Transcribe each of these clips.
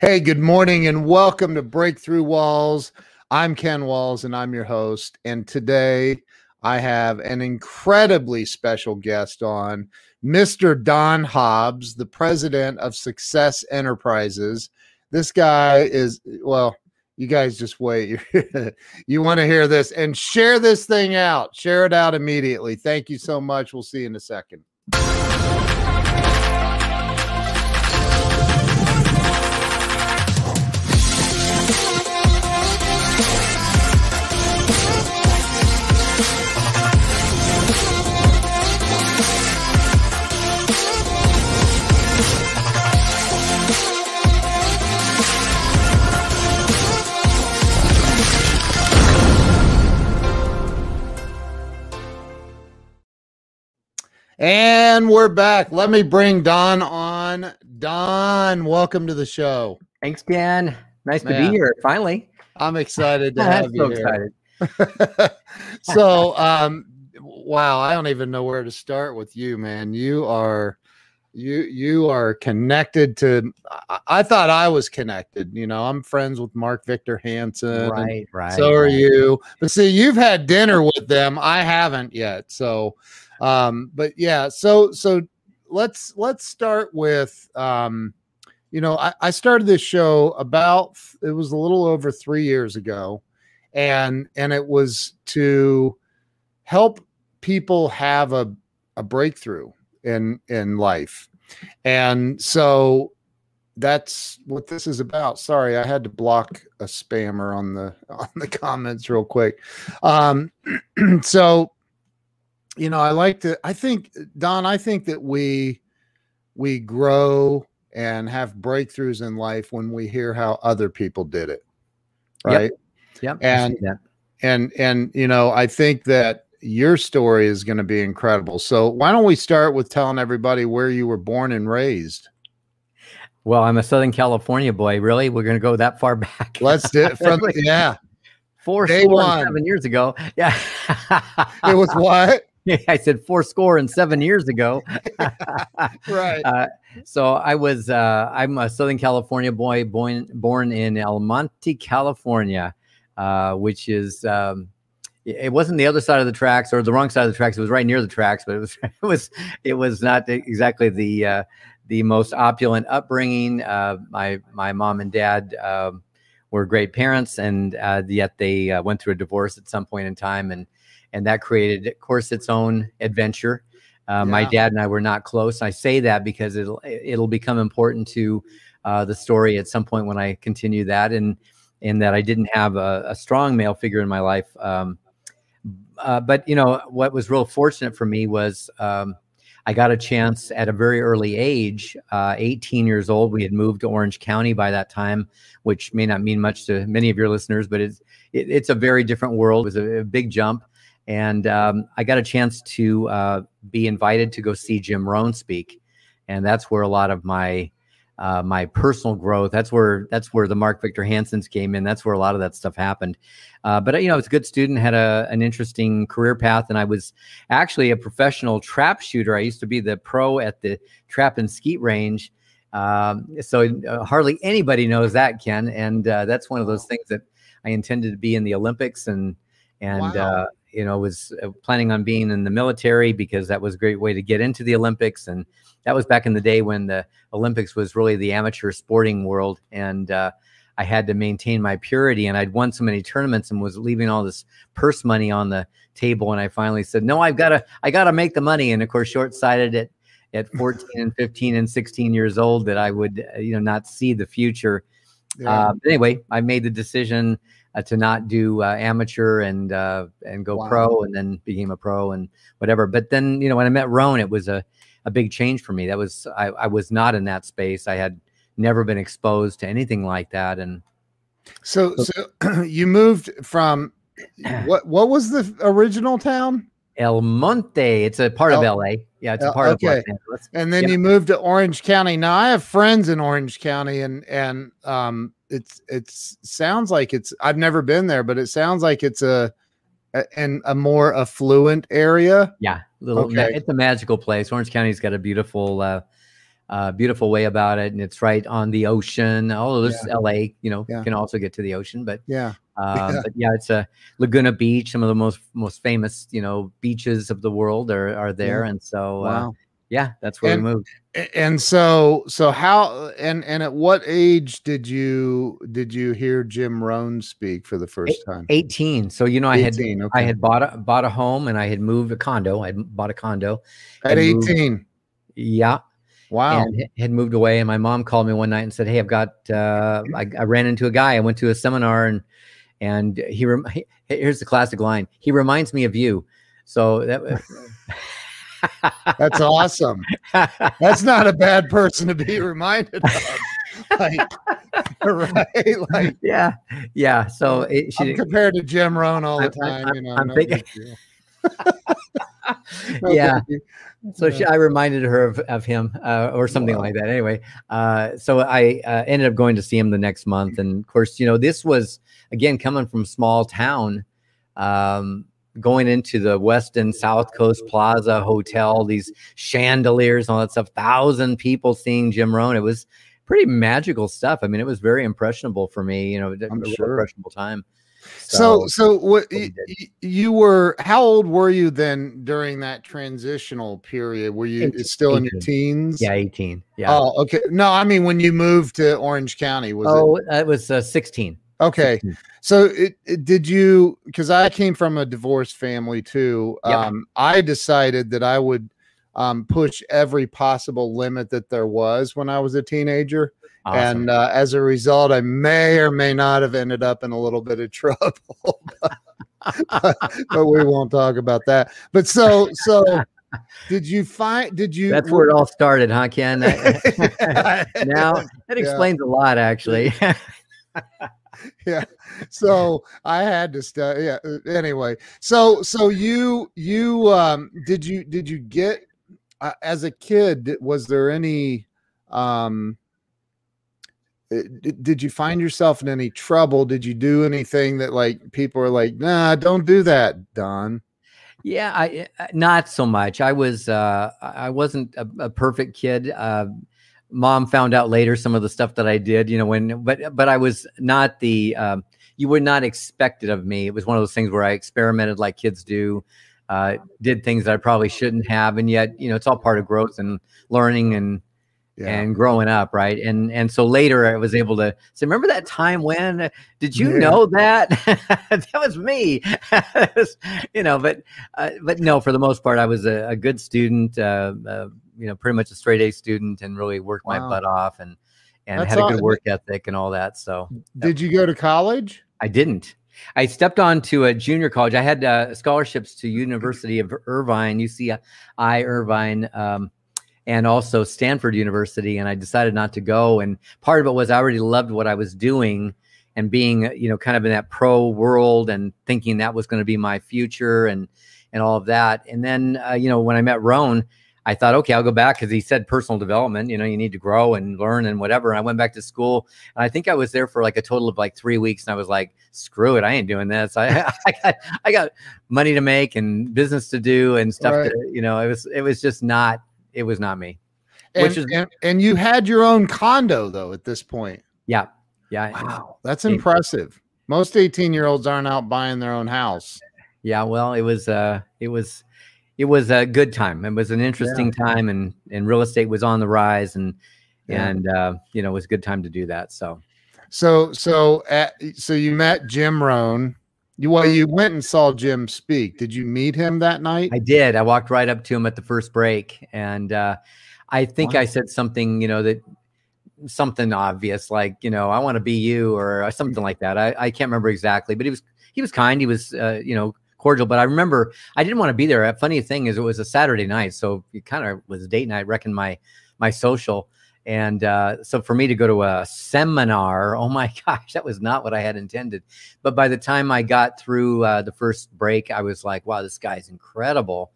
Hey, good morning and welcome to Breakthrough Walls. I'm Ken Walls and I'm your host. And today I have an incredibly special guest on, Mr. Don Hobbs, the president of Success Enterprises. This guy is, well, you guys just wait. you want to hear this and share this thing out. Share it out immediately. Thank you so much. We'll see you in a second. And we're back. Let me bring Don on. Don, welcome to the show. Thanks, Dan. Nice Man, to be here. Finally, I'm excited to have you so here. So, um, wow, I don't even know where to start with you, man. You are you you are connected to I, I, thought i was connected you know i'm friends with mark victor hansen right right so are right. you but see you've had dinner with them i haven't yet so um, but yeah, so so let's let's start with um, you know, I, I started this show about it was a little over three years ago, and and it was to help people have a a breakthrough in in life. And so that's what this is about. Sorry, I had to block a spammer on the on the comments real quick. Um, so you know, I like to. I think Don. I think that we we grow and have breakthroughs in life when we hear how other people did it, right? Yep. yep. And and and you know, I think that your story is going to be incredible. So why don't we start with telling everybody where you were born and raised? Well, I'm a Southern California boy. Really, we're going to go that far back. Let's do it from yeah. Four Day one. seven years ago. Yeah. it was what? I said four score and seven years ago. right. Uh, so I was, uh, I'm a Southern California boy, born, born in El Monte, California, uh, which is, um, it wasn't the other side of the tracks or the wrong side of the tracks. It was right near the tracks, but it was, it was, it was not exactly the, uh, the most opulent upbringing. Uh, my, my mom and dad, um, were great parents and, uh, yet they, went through a divorce at some point in time. And, and that created, of course, its own adventure. Uh, yeah. My dad and I were not close. I say that because it'll it'll become important to uh, the story at some point when I continue that, and in that I didn't have a, a, strong male figure in my life. Um, uh, but you know what was real fortunate for me was um, I got a chance at a very early age, uh, 18 years old. We had moved to Orange County by that time, which may not mean much to many of your listeners, but it's it, it's a very different world. It was a, a big jump. And um, I got a chance to uh, be invited to go see Jim Rohn speak, and that's where a lot of my uh, my personal growth. That's where that's where the Mark Victor Hansens came in. That's where a lot of that stuff happened. Uh, but you know, I was a good student, had a an interesting career path, and I was actually a professional trap shooter. I used to be the pro at the trap and skeet range. Um, so uh, hardly anybody knows that, Ken, and uh, that's one of those things that I intended to be in the Olympics and and wow. You know, was uh, planning on being in the military because that was a great way to get into the Olympics. And that was back in the day when the Olympics was really the amateur sporting world. And uh, I had to maintain my purity. And I'd won so many tournaments and was leaving all this purse money on the table. And I finally said, no, I've got to, I got to make the money. And of course, short sighted at, at 14 and 15 and 16 years old that I would, uh, you know, not see the future. Yeah. Uh, anyway, I made the decision to not do uh, amateur and uh, and go wow. pro, and then became a pro and whatever. But then you know when I met Rohn, it was a a big change for me. That was I, I was not in that space. I had never been exposed to anything like that, and so so you moved from what what was the original town? El Monte. It's a part El, of LA. Yeah, it's a part okay. of Los Angeles. And then yep. you moved to Orange County. Now I have friends in Orange County, and and um, it's it's sounds like it's I've never been there, but it sounds like it's a, a and a more affluent area. Yeah, little okay. it's a magical place. Orange County's got a beautiful uh, uh, beautiful way about it, and it's right on the ocean. Although there's Yeah. L.A., you know, Yeah. can also get to the ocean, but Yeah. Uh, Yeah. but yeah, it's a Laguna Beach. Some of the most most famous, you know, beaches of the world are are there, and so uh, yeah, that's where And- we moved. And so so how and and at what age did you did you hear Jim Rohn speak for the first time? 18. So you know, I had 18, I had bought a bought a home and I had moved a condo. I had bought a condo. At I moved- 18. Yeah, Wow. and had moved away. And my mom called me one night and said, "Hey, I've got uh, I, I ran into a guy. I went to a seminar and and he, rem- here's the classic line. He reminds me of you." So that That's awesome. That's not a bad person to be reminded of. Like, right? Like yeah, yeah. So it, I'm she, compared to Jim Rohn all the I'm- time, I'm- you know. I'm no thinking- No yeah. So she, I reminded her of, of him uh, or something Wow. like that. Anyway, uh, so I uh, ended up going to see him the next month, and of course, you know, this was again coming from small town, um, going into the Westin South Coast Plaza Hotel, these chandeliers, and all that stuff. Thousand people seeing Jim Rohn. It was pretty magical stuff. I mean, it was very impressionable for me. You know, a I'm real sure. impressionable time. So, so what we y- did. y- you were? How old were you then during that transitional period? Were you Eighteen- still in your teens? yeah, eighteen. Yeah. Oh, okay. No, I mean when you moved to Orange County, was oh, it was uh, sixteen. Okay? So, it, it- did you? Because I came from a divorced family too. Yep. Um, I decided that I would um, push every possible limit that there was when I was a teenager, Awesome. and uh, as a result, I may or may not have ended up in a little bit of trouble. but, but we won't talk about that. But so, so did you find? Did you? That's where it all started, huh, Ken? now that explains a lot, actually. yeah so i had to study yeah uh, anyway so so you you um did you did you get uh, as a kid was there any um uh, did you find yourself in any trouble did you do anything that like people are like nah don't do that don yeah, I uh, not so much. I was uh, I wasn't a, a perfect kid. Uh, Mom found out later some of the stuff that I did, you know, when but but I was not the um, you would not expect it of me. It was one of those things where I experimented like kids do, uh, did things that I probably shouldn't have, and yet you know it's all part of growth and learning and yeah and growing up, right? And and so later I was able to say, remember that time when? Did you Yeah. know that that was me? Was, you know, but uh, but no, for the most part, I was a, a good student. Uh, uh, you know, pretty much a straight A student, and really worked my butt off, and and That's had a good work ethic and all that. So did you go to college I didn't. I stepped on to a junior college. I had uh, scholarships to University of Irvine, UCI Irvine, um, and also Stanford University, and I decided not to go. And part of it was I already loved what I was doing and being, uh, you know, kind of in that pro world and thinking that was going to be my future and and all of that. And then, uh, you know, when I met Rohn, I thought, okay, I'll go back because he said personal development. You know, you need to grow and learn and whatever. And I went back to school, and I think I was there for like a total of like three weeks. And I was like, screw it, I ain't doing this. I I got I got money to make and business to do and stuff. Right. To, you know, it was it was just not it was not me. and, Which is- and, and you had your own condo though at this point Yeah, yeah, wow that's impressive most 18 year olds aren't out buying their own house yeah. Well, it was uh it was it was a good time. It was an interesting time, and and real estate was on the rise, and Yeah. and uh, you know it was a good time to do that. So. So so at, so you met Jim Rohn. You well, you went and saw Jim speak. Did you meet him that night? I did. I walked right up to him at the first break, and uh, I think Wow. I said something, you know, that something obvious, like you know, I want to be you, or something like that. I, I can't remember exactly, but he was he was kind. He was uh, you know cordial. But I remember I didn't want to be there. A funny thing is, it was a Saturday night, so it kind of was date night. Reckon my my social. And uh, so for me to go to a seminar, oh my gosh, that was not what I had intended. But by the time I got through uh, the first break, I was like, wow, this guy's incredible.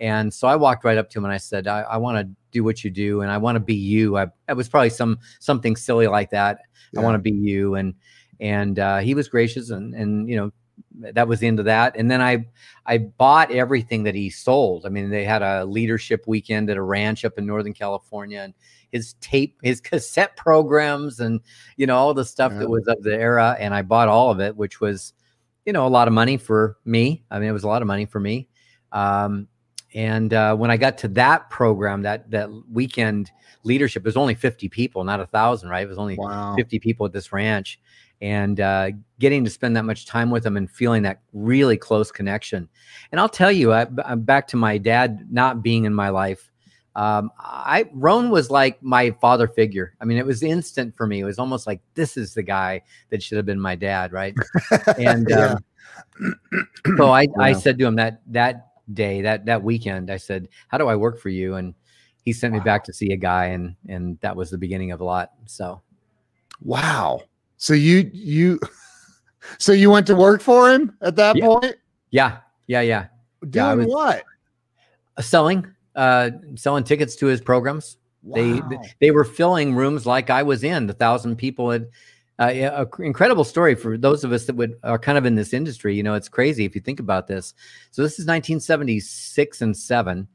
And so I walked right up to him and I said, I, I want to do what you do and I want to be you. I, it was probably some something silly like that. I want to be you. And and uh, he was gracious and and you know that was into that. And then I I bought everything that he sold. I mean, they had a leadership weekend at a ranch up in Northern California, and his tape, his cassette programs, and you know all the stuff yeah. that was of the era. And I bought all of it, which was, you know, a lot of money for me. I mean, it was a lot of money for me. Um, and uh, when I got to that program, that that weekend leadership, it was only 50 people, not a thousand, right? It was only wow. 50 people at this ranch. And uh, getting to spend that much time with them and feeling that really close connection. And I'll tell you, I, am back to my dad not being in my life. Um, I Rohn was like my father figure. I mean, it was instant for me. It was almost like this is the guy that should have been my dad, right? and um, so I, yeah. I said to him that that day, that that weekend, I said, "How do I work for you?" And he sent wow. me back to see a guy, and and that was the beginning of a lot. So, wow. So you you, so you went to work for him at that yeah. point? Yeah, yeah, yeah. Doing yeah, what? Selling, uh, selling tickets to his programs. Wow. They they were filling rooms like I was in. The thousand people had uh, incredible story for those of us that would are kind of in this industry. You know, it's crazy if you think about this. So this is 1976 and seven.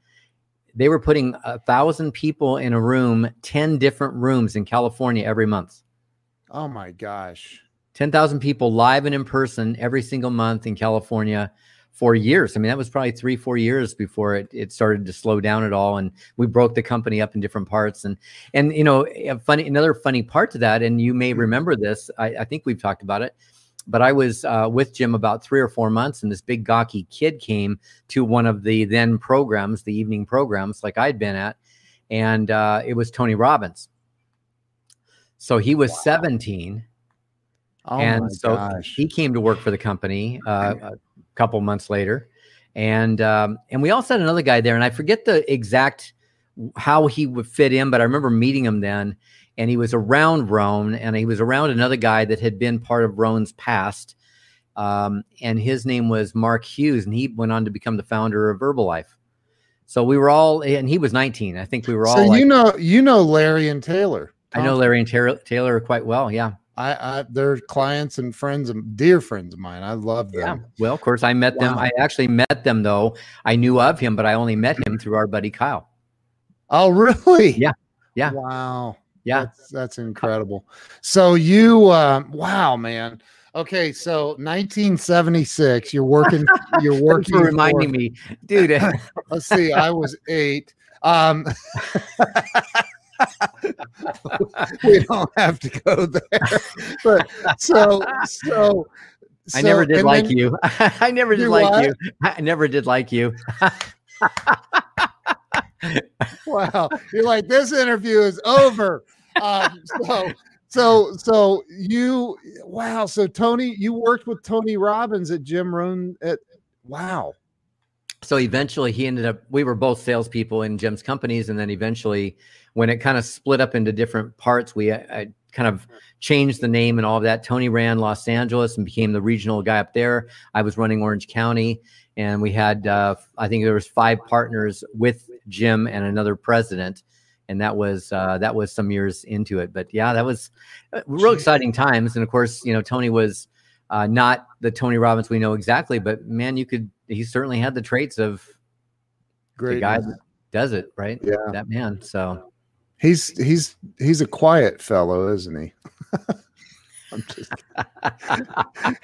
They were putting a thousand people in a room, 10 different rooms in California every month. Oh my gosh. 10,000 people live and in person every single month in California for years. I mean, that was probably three, four years before it, it started to slow down at all. And we broke the company up in different parts. And, and, you know, funny, another funny part to that, and you may mm-hmm. remember this, I, I think we've talked about it, but I was uh, with Jim about three or four months and this big gawky kid came to one of the then programs, the evening programs like I'd been at. And uh, it was Tony Robbins. So he was wow. 17. Oh and so gosh. he came to work for the company uh, couple months later, and um, and we also had another guy there, and I forget the exact how he would fit in, but I remember meeting him then, and he was around Rohn, and he was around another guy that had been part of Rohn's past, um, and his name was Mark Hughes, and he went on to become the founder of Herbalife. So we were all, and he was 19. I think we were all. So you like, know, you know Larry and Taylor. I know Larry and Taylor, Taylor quite well. Yeah. I, I they're clients and friends and dear friends of mine. I love them. Yeah. Well, of course, I met wow. them. I actually met them though. I knew of him, but I only met him through our buddy Kyle. Oh, really? Yeah. Yeah. Wow. Yeah. That's, that's incredible. So you, um, wow, man. Okay, so 1976. You're working. You're working. for reminding for, me, dude. let's see. I was eight. Um, we don't have to go there. But so so I never did like then, you. I never did like what? you. I never did like you. wow. You're like, this interview is over. Um, so so so you wow. So Tony, you worked with Tony Robbins at Jim Rohn at wow. So eventually he ended up we were both salespeople in Jim's companies, and then eventually when it kind of split up into different parts, we I kind of changed the name and all of that. Tony ran Los Angeles and became the regional guy up there. I was running Orange County, and we had uh, I think there was five partners with Jim and another president, and that was uh, that was some years into it. But yeah, that was uh, real exciting times. And of course, you know, Tony was uh, not the Tony Robbins we know exactly, but man, you could he certainly had the traits of Great the guy that does it right. Yeah, that man. So He's he's he's a quiet fellow, isn't he? I'm just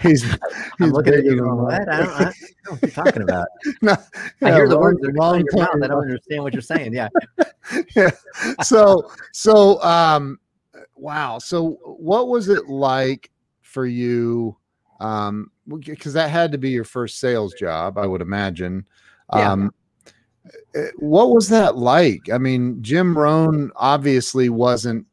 he's, he's I'm looking at you going, what? I don't, I don't know what you're talking about. no, I hear the long, words that are coming mouth. I don't understand what you're saying. Yeah. yeah. So so um wow. So what was it like for you? Um because that had to be your first sales job, I would imagine. Yeah. Um what was that like? I mean, Jim Rohn obviously wasn't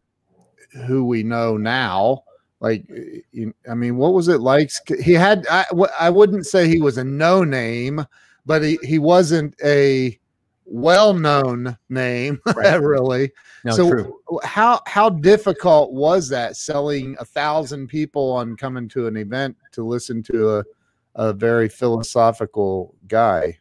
who we know now. Like, uh, I mean, what was it like? He had, I, I wouldn't say he was a no name, but he, he wasn't a well known name, right. really. No, so, true. how how difficult was that selling a thousand people on coming to an event to listen to a a very philosophical guy?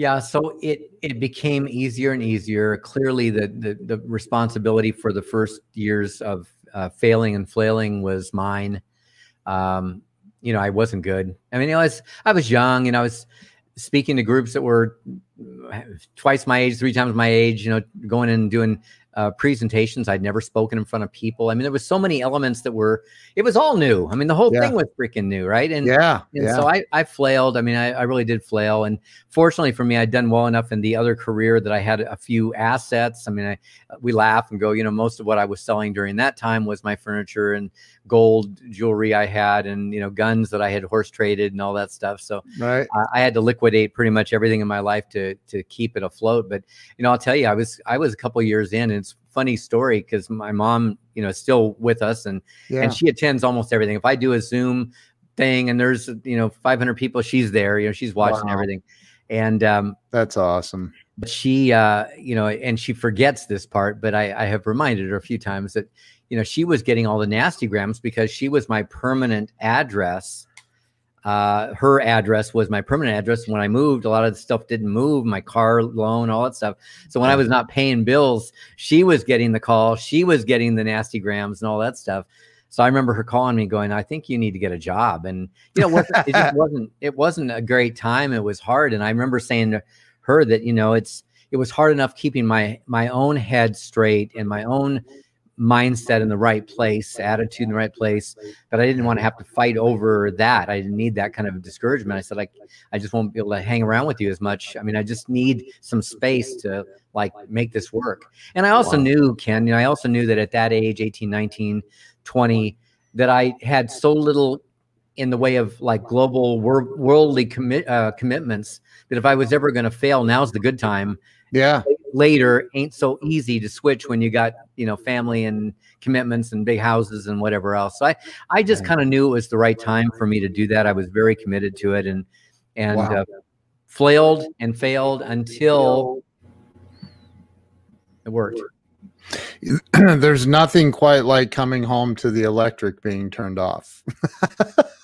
Yeah, so it it became easier and easier. Clearly, the the, the responsibility for the first years of uh, failing and flailing was mine. Um, you know, I wasn't good. I mean, I was, I was young and I was speaking to groups that were twice my age, three times my age, you know, going and doing uh, presentations. I'd never spoken in front of people. I mean, there was so many elements that were, it was all new. I mean, the whole Yeah. thing was freaking new. Right. And, Yeah. and yeah. so I, I flailed. I mean, I, I really did flail. And fortunately for me, I'd done well enough in the other career that I had a few assets. I mean, I, we laugh and go, you know, most of what I was selling during that time was my furniture and gold jewelry I had and, you know, guns that I had horse traded and all that stuff. So right. I, I had to liquidate pretty much everything in my life to, to keep it afloat. But, you know, I'll tell you, I was, I was a couple years in and funny story because my mom, you know, is still with us and Yeah. and she attends almost everything. If I do a Zoom thing and there's you know 500 people, she's there. You know, she's watching Wow. everything, and um, That's awesome. but she uh, you know, and she forgets this part. But I, I have reminded her a few times that you know she was getting all the nasty grams because she was my permanent address. Uh, her address was my permanent address. When I moved, a lot of the stuff didn't move, my car loan, all that stuff. So when I was not paying bills, she was getting the call, she was getting the nasty grams and all that stuff. So I remember her calling me, going, "I think you need to get a job." And you know, it, wasn't, it just wasn't. It wasn't a great time. It was hard. And I remember saying to her that you know, it's it was hard enough keeping my my own head straight and my own mindset in the right place, attitude in the right place. But I didn't want to have to fight over that. I didn't need that kind of discouragement. I said, like, I just won't be able to hang around with you as much. I mean, I just need some space to like make this work. And I also Wow. knew, Ken, you know, I also knew that at that age, 18, 19, 20, that I had so little in the way of like global wor- worldly commit uh, commitments that if I was ever going to fail, now's the good time Yeah. Later ain't so easy to switch when you got you know family and commitments and big houses and whatever else so i i just kind of knew it was the right time for me to do that i was very committed to it and and Wow. uh, flailed and failed until it worked There's nothing quite like coming home to the electric being turned off.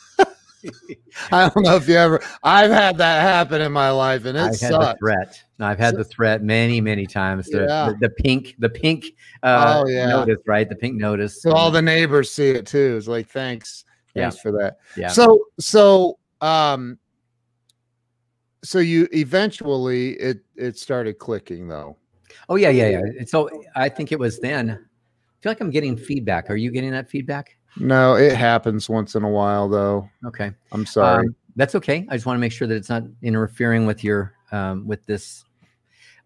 I don't know if you ever. I've had that happen in my life, and it i've had the threat i've had the threat many many times the, Yeah. the, the pink the pink uh Oh, yeah. notice right the pink notice So all the neighbors see it too. It's like thanks, Yeah. for that. yeah So so um, so you eventually it it started clicking though. oh yeah yeah yeah And so i think it was then i feel like i'm getting feedback are you getting that feedback No, it happens once in a while though. okay I'm sorry. Um, that's okay. I just want to make sure that it's not interfering with your um, with this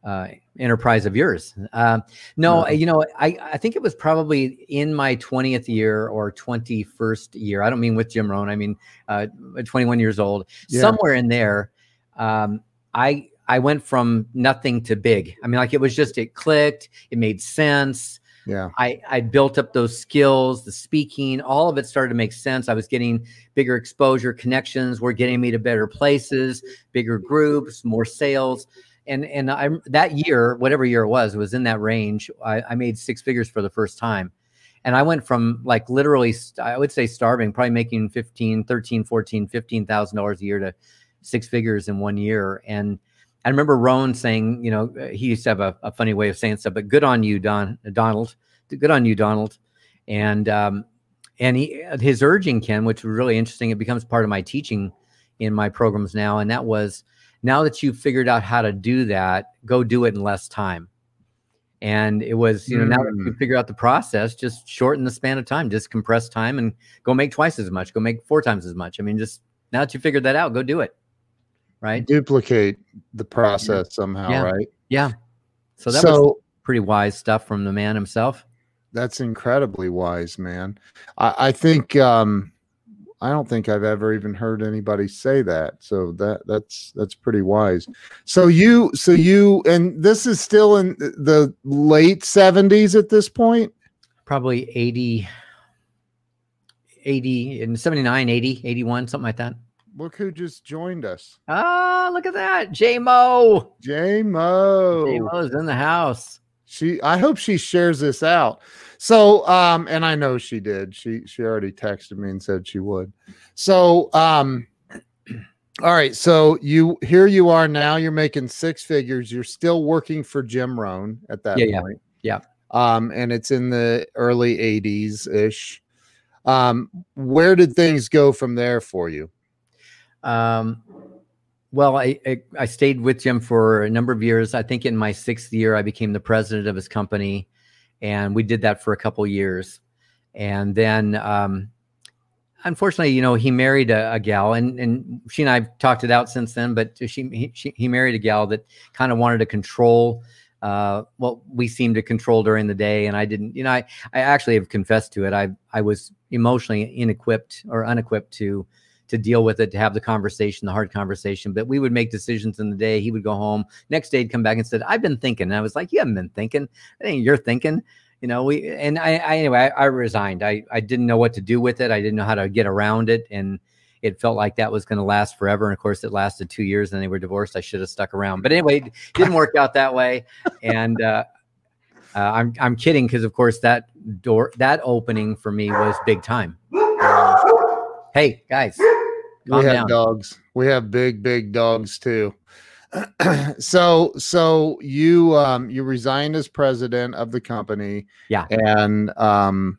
uh, enterprise of yours. Um, no, you know, I I think it was probably in my twentieth year or twenty first year. I don't mean with Jim Rohn. I mean uh, twenty one years old. Yeah. Somewhere in there, um, I I went from nothing to big. I mean, like it was just it clicked. It made sense. Yeah. I, I built up those skills, the speaking, all of it started to make sense. I was getting bigger exposure, connections were getting me to better places, bigger groups, more sales. And and I that year, whatever year it was, was in that range. I, I made six figures for the first time. And I went from like literally, I would say starving, probably making 15, 13, 14, 15,000 dollars a year to six figures in one year. And I remember Rohn saying, you know, he used to have a, a funny way of saying stuff, but good on you, Don Donald. Good on you, Donald. And um, and he his urging Ken, which was really interesting. It becomes part of my teaching in my programs now, and that was now that you've figured out how to do that, go do it in less time. And it was, you know, now that you Mm. figure out the process, just shorten the span of time, just compress time and go make twice as much, go make four times as much. I mean, just now that you figured that out, go do it. Right. Duplicate the process somehow, Yeah. right? Yeah. So that so was pretty wise stuff from the man himself. that's incredibly wise, man. I, I think um I don't think I've ever even heard anybody say that. So that that's that's pretty wise. So you so you and this is still in the late 70s at this point? Probably 80, 80 and 79, 80, 81, something like that. Look who just joined us. Ah, look at that. J Mo. J Mo. J Mo's in the house. She I hope she shares this out. So um and I know she did. She she already texted me and said she would. So um all right, so you here you are now, you're making six figures. You're still working for Jim Rohn at that Yeah, yeah, yeah. Um and it's in the early 80s ish. Um, where did things go from there for you? Um, well, I, I, I stayed with Jim for a number of years. I think in my sixth year, I became the president of his company, and we did that for a couple years. And then, um, unfortunately, you know, he married a, a, gal, and and she and I've talked it out since then. But she he, she, he married a gal that kind of wanted to control uh, what we seemed to control during the day, and I didn't. You know, I I actually have confessed to it. I I was emotionally inequipped or unequipped to to deal with it, to have the conversation, the hard conversation. But we would make decisions in the day. He would go home. Next day, he'd come back and said, "I've been thinking." And I was like, "You haven't been thinking. It ain't you're thinking." You know, we and I, I anyway. I, I resigned. I I didn't know what to do with it. I didn't know how to get around it, and it felt like that was going to last forever. And of course, it lasted two years and they were divorced. I should have stuck around. But anyway, it didn't work out that way. And uh, uh, I'm, I'm kidding because, of course, that door, that opening for me was big time. hey, guys. We have down. dogs. We have big, big dogs too. so so you um you resigned as president of the company yeah and um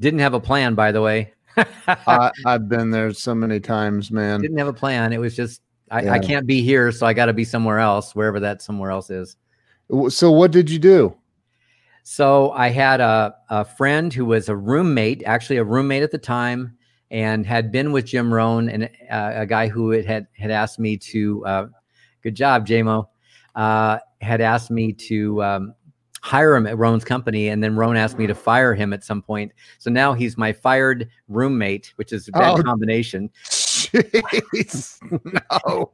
didn't have a plan by the way I, have been there so many times, man. Didn't have a plan. It was just I, yeah. I can't be here, so I got to be somewhere else, wherever that somewhere else is. So what did you do? So I had a, a friend who was a roommate, actually a roommate at the time, and had been with Jim Rohn, and uh, a guy who had had asked me to. Uh, good job, JMO. Uh, had asked me to um, hire him at Rohn's company, and then Rohn asked me to fire him at some point. So now he's my fired roommate, which is a bad oh, combination. Jeez, no.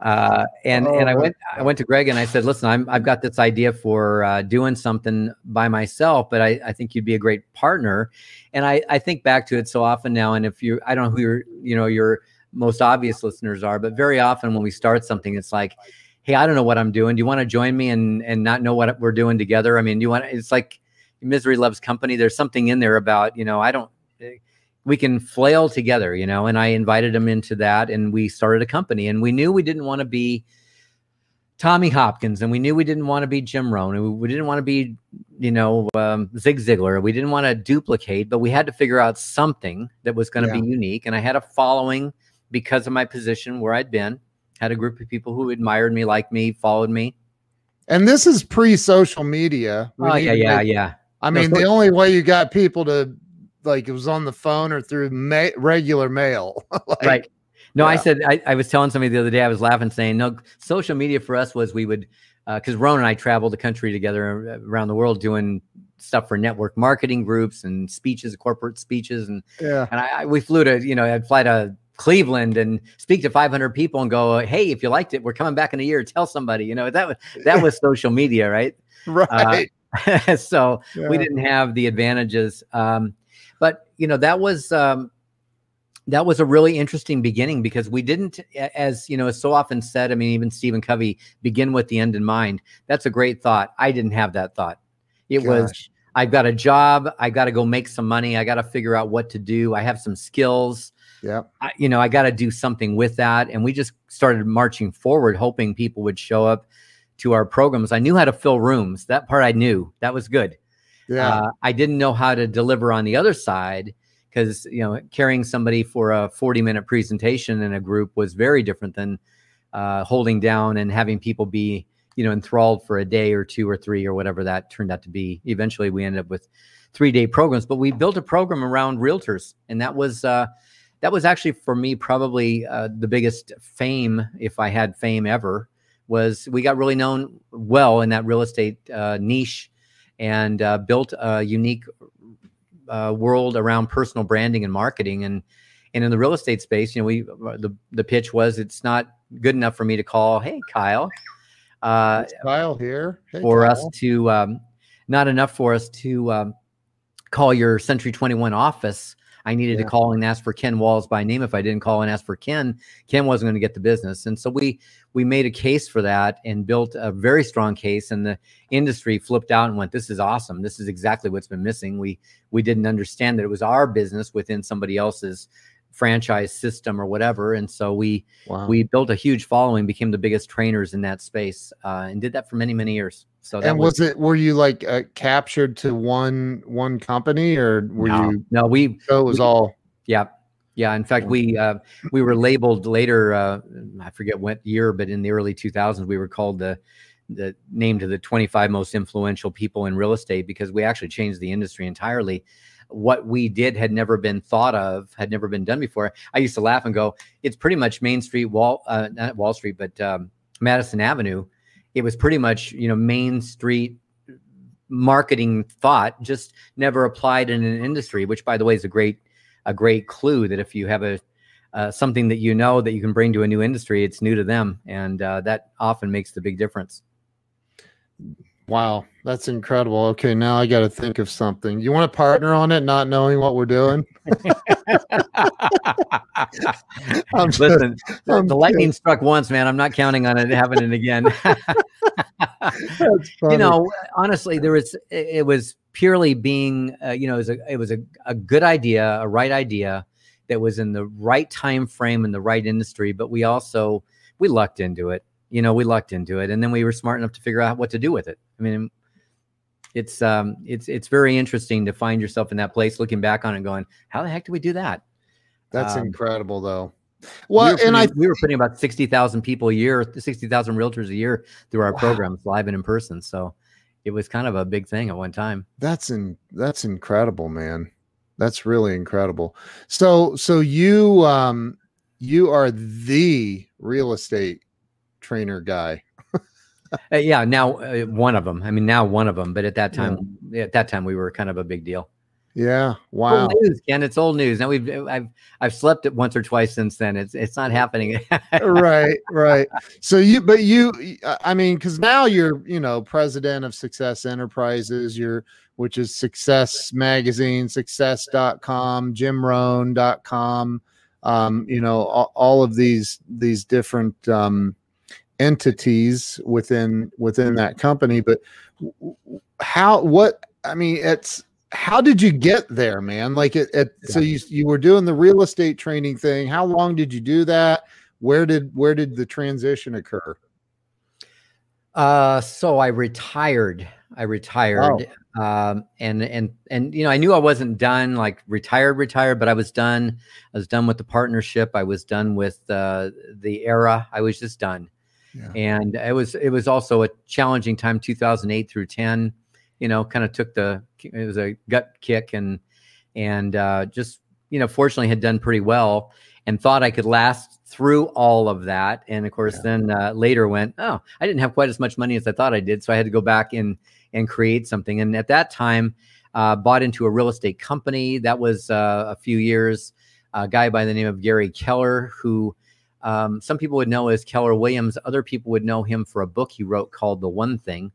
Uh, and oh, and I went I went to Greg and I said, listen, I'm I've got this idea for uh, doing something by myself, but I, I think you'd be a great partner. And I, I think back to it so often now. And if you I don't know who your you know your most obvious listeners are, but very often when we start something, it's like, hey, I don't know what I'm doing. Do you want to join me and and not know what we're doing together? I mean, do you want? It's like misery loves company. There's something in there about you know I don't. We can flail together, you know. And I invited him into that, and we started a company. And we knew we didn't want to be Tommy Hopkins, and we knew we didn't want to be Jim Rohn, and we didn't want to be, you know, um, Zig Ziglar. We didn't want to duplicate, but we had to figure out something that was going to yeah. be unique. And I had a following because of my position where I'd been had a group of people who admired me, liked me, followed me. And this is pre-social media. We oh yeah, yeah, yeah. I mean, no, the only way you got people to like it was on the phone or through ma- regular mail. like, right. No, yeah. I said I, I was telling somebody the other day. I was laughing, saying, "No, social media for us was we would." because uh, Ron and I traveled the country together uh, around the world doing stuff for network marketing groups and speeches, corporate speeches, and yeah. And I, I, we flew to you know I'd fly to Cleveland and speak to 500 people and go, "Hey, if you liked it, we're coming back in a year. Tell somebody." You know that was that was social media, right? Right. Uh, so yeah. we didn't have the advantages, um, you know that was um, that was a really interesting beginning because we didn't, as you know, as so often said. I mean, even Stephen Covey, begin with the end in mind. That's a great thought. I didn't have that thought. It Gosh. was I've got a job. I got to go make some money. I got to figure out what to do. I have some skills. Yeah. you know, I got to do something with that. And we just started marching forward, hoping people would show up to our programs. I knew how to fill rooms. That part I knew. That was good. Yeah. Uh, I didn't know how to deliver on the other side because, you know, carrying somebody for a 40 minute presentation in a group was very different than uh, holding down and having people be, you know, enthralled for a day or two or three or whatever that turned out to be. Eventually, we ended up with three day programs, but we built a program around realtors. And that was, uh, that was actually for me probably uh, the biggest fame, if I had fame ever, was we got really known well in that real estate uh, niche and uh, built a unique uh, world around personal branding and marketing. And and in the real estate space, you know, we the the pitch was it's not good enough for me to call, hey Kyle, uh, Kyle here hey, for Kyle. us to um, not enough for us to um, call your Century Twenty One office I needed yeah. to call and ask for Ken Walls by name. If I didn't call and ask for Ken, Ken wasn't going to get the business. And so we we made a case for that and built a very strong case. And the industry flipped out and went, "This is awesome. This is exactly what's been missing." We we didn't understand that it was our business within somebody else's franchise system or whatever. And so we Wow. we built a huge following, became the biggest trainers in that space, uh, and did that for many many years. So that and was it were you like uh, captured to one one company or were no, you no we so it was we- all Yeah, yeah. In fact, we uh, we were labeled later. Uh, I forget what year, but in the early 2000s, we were called the the named to the 25 most influential people in real estate because we actually changed the industry entirely. What we did had never been thought of, had never been done before. I used to laugh and go, "It's pretty much Main Street, Wall, uh, not Wall Street, but um, Madison Avenue. It was pretty much you know Main Street." marketing thought just never applied in an industry which by the way is a great a great clue that if you have a uh, something that you know that you can bring to a new industry, it's new to them, and uh, that often makes the big difference. Wow that's incredible okay now i got to think of something you want to partner on it not knowing what we're doing I'm Listen, the, I'm the lightning struck once, man. I'm not counting on it happening again. You know, honestly, there was it was purely being, uh, you know, it was a it was a, a good idea, a right idea that was in the right time frame in the right industry, but we also we lucked into it. You know, we lucked into it, and then we were smart enough to figure out what to do with it. I mean, it's um it's it's very interesting to find yourself in that place, looking back on it, going, how the heck did we do that? that's um, incredible though we well were and i putting- we were putting about sixty thousand people a year, sixty thousand realtors a year through our Wow. programs, live and in person. So it was kind of a big thing at one time. That's in that's incredible, man. That's really incredible. So so you um you are the real estate trainer guy. Uh, yeah, now uh, one of them. I mean, now one of them, but at that time, at that time, we were kind of a big deal. Yeah. Wow. Old news, Ken. It's old news. Now we've I've I've slept it once or twice since then. It's it's not happening. right, right. So you but you I mean cuz now you're, you know, president of Success Enterprises, you're which is Success Magazine, success.com, jimrohn.com, um, you know, all, all of these these different um entities within within that company but how what i mean it's how did you get there man like it, it so you you were doing the real estate training thing how long did you do that where did where did the transition occur Uh, so I retired. I retired, um, and and and you know I knew I wasn't done, like retired, retired, but I was done. I was done with the partnership. I was done with uh, the era. I was just done, Yeah. and it was it was also a challenging time, 2008 through 10. You know, kind of took the it was a gut kick, and and uh, just you know, fortunately had done pretty well, and thought I could last through all of that. And of course, Yeah. then uh, later went, oh, I didn't have quite as much money as I thought I did, so I had to go back and and create something. And at that time, uh, bought into a real estate company. That was uh, a few years. A guy by the name of Gary Keller, who um, some people would know as Keller Williams. Other people would know him for a book he wrote called The One Thing.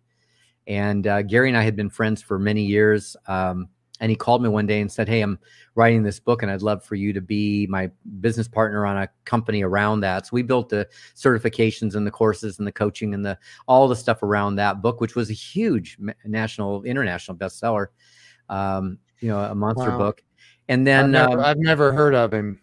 And uh, Gary and I had been friends for many years. Um, and he called me one day and said, "Hey, I'm writing this book, and I'd love for you to be my business partner on a company around that." So we built the certifications and the courses and the coaching and the all the stuff around that book, which was a huge national, international bestseller. Um, you know, a monster Wow. book. And I've, then, never, um, I've never heard of him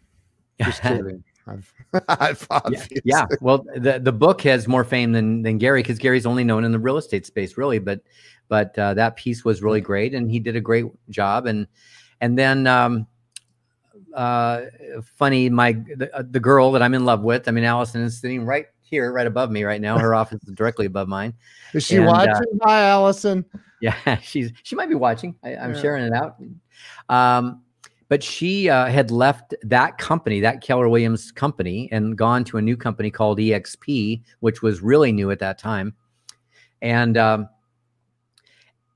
just kidding I've, I've yeah, obviously- yeah. Well, the the book has more fame than than Gary because Gary's only known in the real estate space, really. But but uh, that piece was really great, and he did a great job. And and then um, uh, funny, my the, uh, the girl that I'm in love with. I mean, Allison is sitting right here, right above me right now. Her office is directly above mine. is she and, uh, watching hi allison Yeah, she's she might be watching. I, I'm Yeah. sharing it out. Um, but she uh, had left that company, that Keller Williams company, and gone to a new company called EXP, which was really new at that time. And um,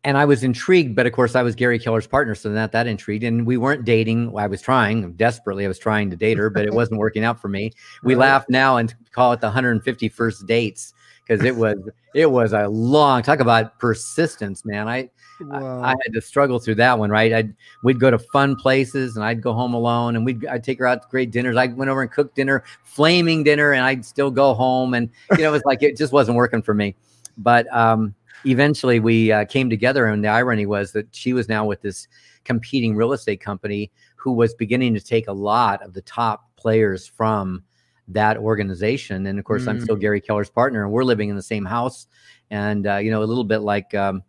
and I was intrigued, but of course I was Gary Keller's partner, so not that intrigued. And we weren't dating. I was trying desperately. I was trying to date her, but it wasn't working out for me. We Right. laugh now and call it the 150 first dates because it was it was a long talk about persistence, man. I I- I had to struggle through that one, right? I'd we'd go to fun places and I'd go home alone and we'd I'd take her out to great dinners. I went over and cooked dinner, flaming dinner, and I'd still go home. And you know, it was like it just wasn't working for me. But um eventually we uh, came together, and the irony was that she was now with this competing real estate company who was beginning to take a lot of the top players from that organization. And of course, mm. I'm still Gary Keller's partner, and we're living in the same house. And uh, you know, a little bit like um,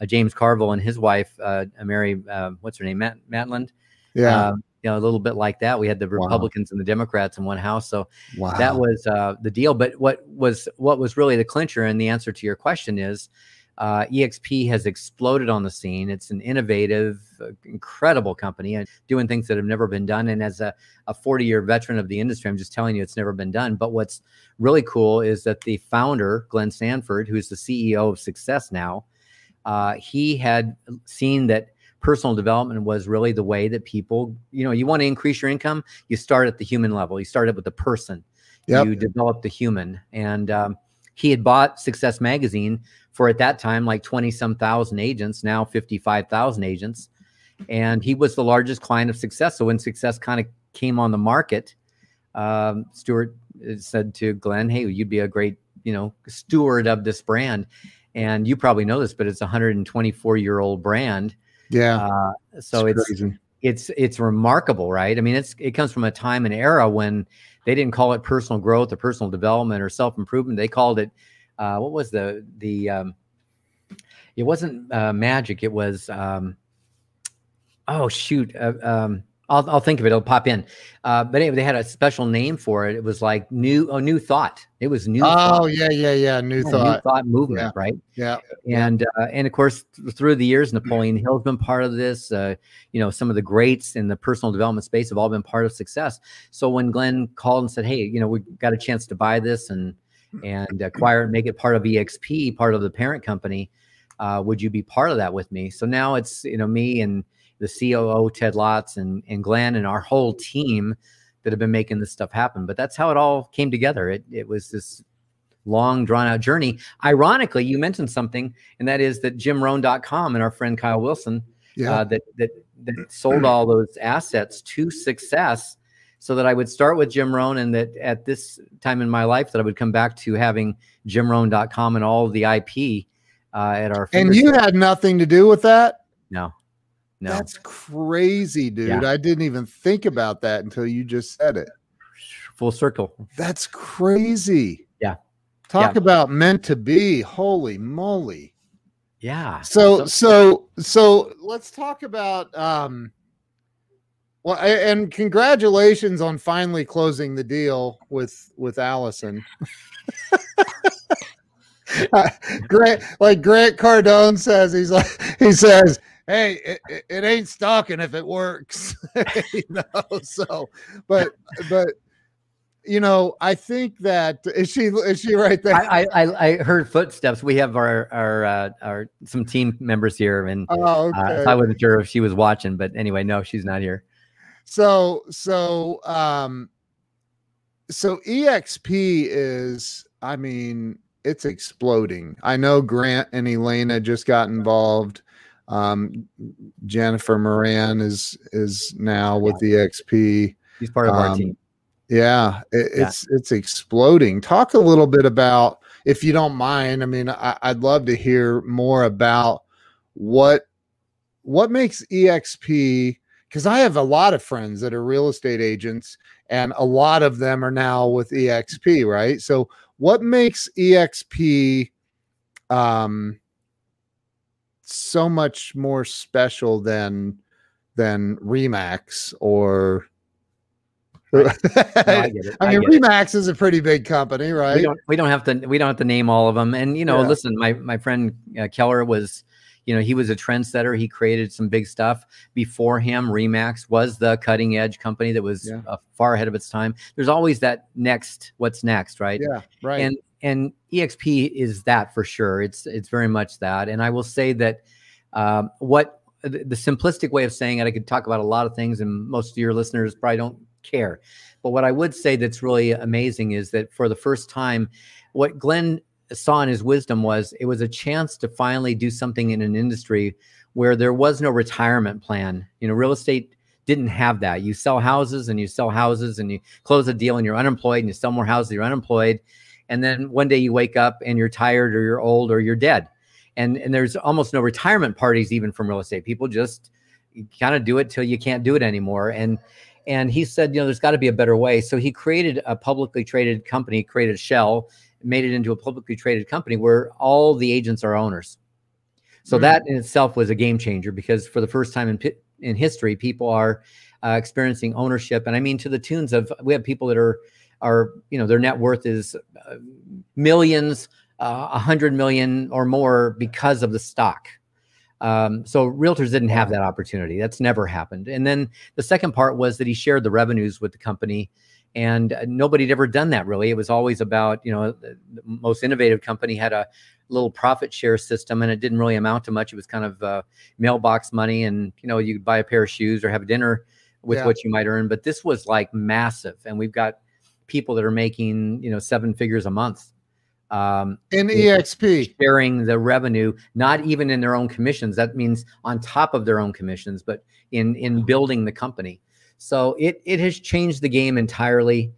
uh, James Carville and his wife, uh, Mary, uh, what's her name, Matt Matalin. Yeah. Um, you know, a little bit like that. We had the Republicans wow. and the Democrats in one house, so wow. that was uh, the deal. But what was what was really the clincher and the answer to your question is, uh, EXP has exploded on the scene. It's an innovative, uh, incredible company and doing things that have never been done. And as a, a 40 year veteran of the industry, I'm just telling you, it's never been done. But what's really cool is that the founder, Glenn Sanford, who's the CEO of Success now, uh, he had seen that personal development was really the way that people, you know, you want to increase your income, you start at the human level. You start it with the person. Yep. You develop the human. And um, he had bought Success Magazine for at that time like 20 some thousand agents, now 55,000 agents. And he was the largest client of Success. So when Success kind of came on the market, um, Stuart uh, said to Glenn, Hey, you'd be a great, you know, steward of this brand. And you probably know this, but it's a 124 year old brand yeah. Uh, so it's it's, it's it's remarkable, right? I mean, it's it comes from a time and era when they didn't call it personal growth or personal development or self improvement. They called it uh, what was the the um, it wasn't uh, magic. It was um, oh shoot. Uh, um, I'll, I'll think of it. It'll pop in. Uh, but anyway, they had a special name for it. It was like new, oh, new thought. It was new. Oh thought. yeah, yeah, yeah. New yeah, thought. New thought movement, yeah. right? Yeah. And uh, and of course, through the years, Napoleon Hill's been part of this. Uh, you know, some of the greats in the personal development space have all been part of success. So when Glenn called and said, "Hey, you know, we got a chance to buy this and and acquire it, make it part of EXP, part of the parent company," uh, would you be part of that with me? So now it's you know me and the COO Ted Lotz and and Glenn and our whole team that have been making this stuff happen. But that's how it all came together. It it was this long drawn out journey. Ironically, you mentioned something, and that is that JimRohn.com and our friend Kyle Wilson yeah. uh, that that that sold all those assets to success so that I would start with Jim Rohn and that at this time in my life that I would come back to having JimRohn.com and all the IP uh, at our And you had nothing to do with that? No. No. That's crazy, dude. Yeah. I didn't even think about that until you just said it. Full circle. That's crazy. Yeah. Talk yeah. about meant to be. Holy moly. Yeah. So so so let's talk about um well and congratulations on finally closing the deal with with Allison. Grant like Grant Cardone says he's like he says hey, it, it, ain't stalking if it works, you know. So, but but you know, I think that is she is she right there? I I, I heard footsteps. We have our our uh, our some team members here, and oh, okay. uh, I wasn't sure if she was watching, but anyway, no, she's not here. So so um so exp is i mean it's exploding i know grant and elena just got involved um, Jennifer Moran is is now with the XP. He's part of um, our team. Yeah, it, yeah, it's it's exploding. Talk a little bit about, if you don't mind. I mean, I, I'd love to hear more about what what makes EXP because I have a lot of friends that are real estate agents, and a lot of them are now with EXP, right? So, what makes EXP um, so much more special than than Remax or no, I, I, mean, Remax it. is a pretty big company, right? We don't, we don't have to we don't have to name all of them. And you know, yeah. listen, my my friend uh, Keller was, you know, he was a trendsetter. He created some big stuff. Before him, Remax was the cutting edge company that was yeah. uh, far ahead of its time. There's always that next, what's next, right? Yeah, right. And and exp is that for sure. It's it's very much that. And i will say that um, what the, the simplistic way of saying it i could talk about a lot of things and most of your listeners probably don't care. But what i would say that's really amazing is that for the first time what glenn saw in his wisdom was it was a chance to finally do something in an industry where there was no retirement plan. You know real estate didn't have that. You sell houses and you sell houses and you close a deal and you're unemployed and you sell more houses you're unemployed and then one day you wake up and you're tired or you're old or you're dead and and there's almost no retirement parties even from real estate people just kind of do it till you can't do it anymore. And and he said, you know, there's got to be a better way. So he created a publicly traded company, created a shell, made it into a publicly traded company where all the agents are owners. So mm-hmm. that in itself was a game changer because for the first time in in history, people are uh, experiencing ownership, and I mean to the tunes of we have people that are are you know their net worth is uh, millions, uh, a uh, hundred million or more because of the stock. Um, so realtors didn't have that opportunity. That's never happened. And then the second part was that he shared the revenues with the company, and uh, nobody had ever done that really. It was always about you know the, most innovative company had a little profit share system, and it didn't really amount to much. It was kind of uh, mailbox money, and you know you could buy a pair of shoes or have a dinner with yeah. what you might earn. But this was like massive, and we've got people that are making you know seven figures a month um, in exp sharing the revenue not even in their own commissions. That means on top of their own commissions but in in building the company. So it it has changed the game entirely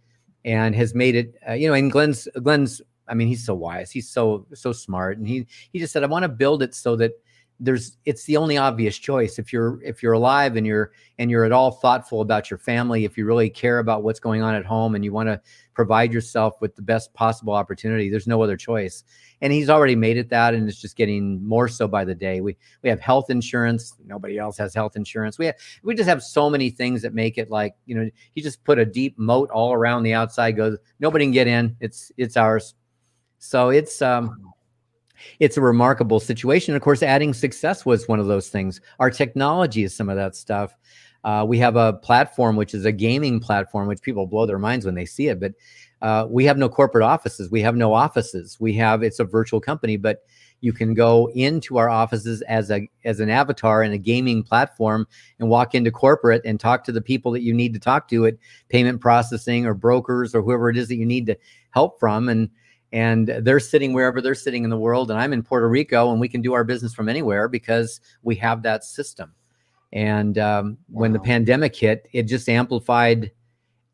and has made it uh, you know and glenn's glenn's i mean he's so wise. He's so so smart. And he he just said i want to build it so that there's it's the only obvious choice. If you're if you're alive and you're and you're at all thoughtful about your family if you really care about what's going on at home and you want to provide yourself with the best possible opportunity there's no other choice. And he's already made it that and it's just getting more so by the day. We we have health insurance. Nobody else has health insurance. We have we just have so many things that make it like you know he just put a deep moat all around the outside goes nobody can get in. It's it's ours. So it's um it's a remarkable situation. Of course, adding success was one of those things. Our technology is some of that stuff. Uh, we have a platform which is a gaming platform, which people blow their minds when they see it. But uh, we have no corporate offices. We have no offices. We have it's a virtual company, but you can go into our offices as a as an avatar in a gaming platform and walk into corporate and talk to the people that you need to talk to at payment processing or brokers or whoever it is that you need to help from and and they're sitting wherever they're sitting in the world and i'm in puerto rico and we can do our business from anywhere because we have that system. And um, wow. when the pandemic hit it just amplified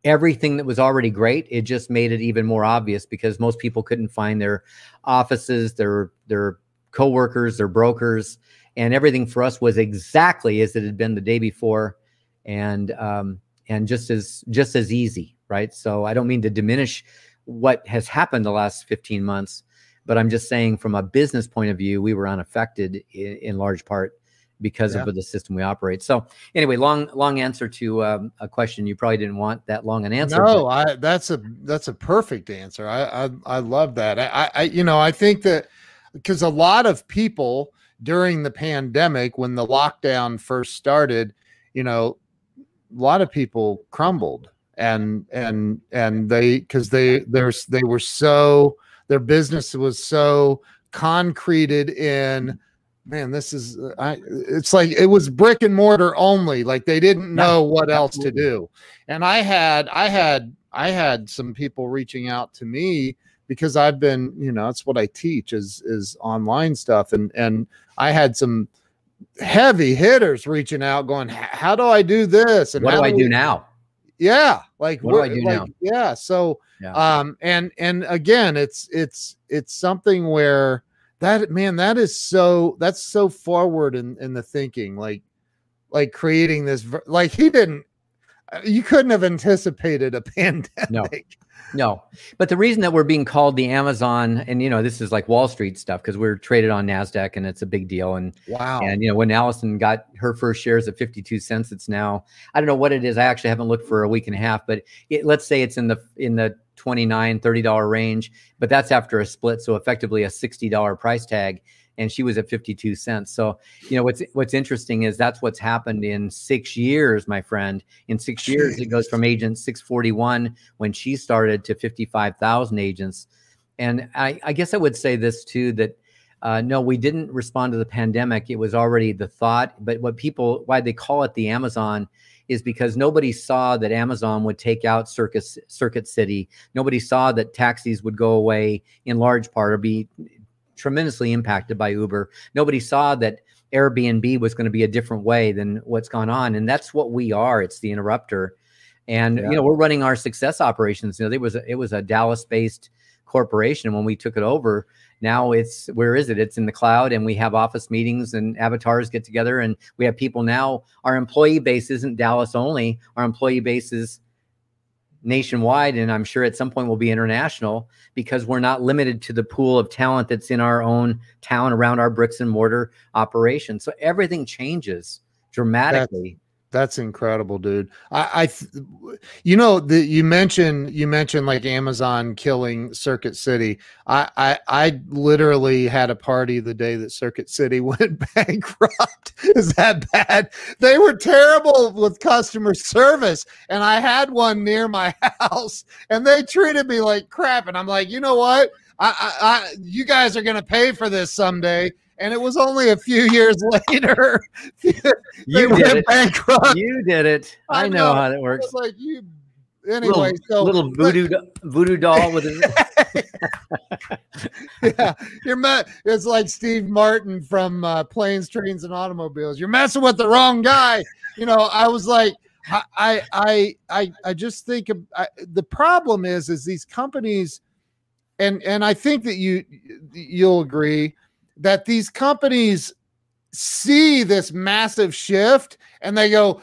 everything that was already great. It just made it even more obvious because most people couldn't find their offices their their coworkers their brokers and everything for us was exactly as it had been the day before. And um, and just as just as easy right? So i don't mean to diminish what has happened the last 15 months. But I'm just saying, from a business point of view, we were unaffected in, in large part because yeah. of the system we operate. So, anyway, long long answer to um, a question you probably didn't want that long an answer. No, I that's a that's a perfect answer. I I, I love that. I, I you know I think that because a lot of people during the pandemic when the lockdown first started, you know, a lot of people crumbled and and and they because they there's they were so their business was so concreted in man this is i it's like it was brick and mortar only like they didn't know what else to do. And i had i had i had some people reaching out to me because i've been you know that's what i teach is is online stuff. And and i had some heavy hitters reaching out going how do i do this? And what do i do, do now yeah like what do i do like, now yeah so yeah. um and and again it's it's it's something where that man that is so that's so forward in in the thinking like like creating this like he didn't you couldn't have anticipated a pandemic. No. No, but the reason that we're being called the Amazon, and you know, this is like Wall Street stuff because we're traded on Nasdaq, and it's a big deal. And wow, and you know, when Allison got her first shares at fifty-two cents, it's now I don't know what it is. I actually haven't looked for a week and a half, but it, let's say it's in the in the 29 30 dollar range but that's after a split so effectively a 60 dollar price tag and she was at 52 cents. So, you know, what's what's interesting is that's what's happened in 6 years, my friend. In 6 years it goes from agent 641 when she started to 55,000 agents. And I, I guess I would say this too that uh, no, we didn't respond to the pandemic. It was already the thought. But what people, why they call it the Amazon, is because nobody saw that Amazon would take out Circus Circuit City. Nobody saw that taxis would go away in large part or be tremendously impacted by Uber. Nobody saw that Airbnb was going to be a different way than what's gone on, and that's what we are. It's the interrupter, and yeah. you know we're running our success operations. You know, there was a, it was a Dallas-based corporation. When we took it over, now it's where is it? It's in the cloud, and we have office meetings and avatars get together, and we have people now. Our employee base isn't Dallas only. Our employee base is nationwide, and I'm sure at some point will be international because we're not limited to the pool of talent that's in our own town around our bricks and mortar operation. So everything changes dramatically. That's incredible, dude. I, I you know, the, you mentioned you mentioned like Amazon killing Circuit City. I, I, I literally had a party the day that Circuit City went bankrupt. Is that bad? They were terrible with customer service, and I had one near my house, and they treated me like crap. And I'm like, you know what? I, I, I you guys are gonna pay for this someday and it was only a few years later you did it. bankrupt. You did it. I, I know, know, how that works. It's like you anyway. Little, so little voodoo voodoo doll with his yeah, you're met. It's like Steve Martin from uh, Planes, Trains, and Automobiles. You're messing with the wrong guy. You know, I was like, I, I, I, I just think I, the problem is, is these companies, and and I think that you you'll agree that these companies see this massive shift and they go,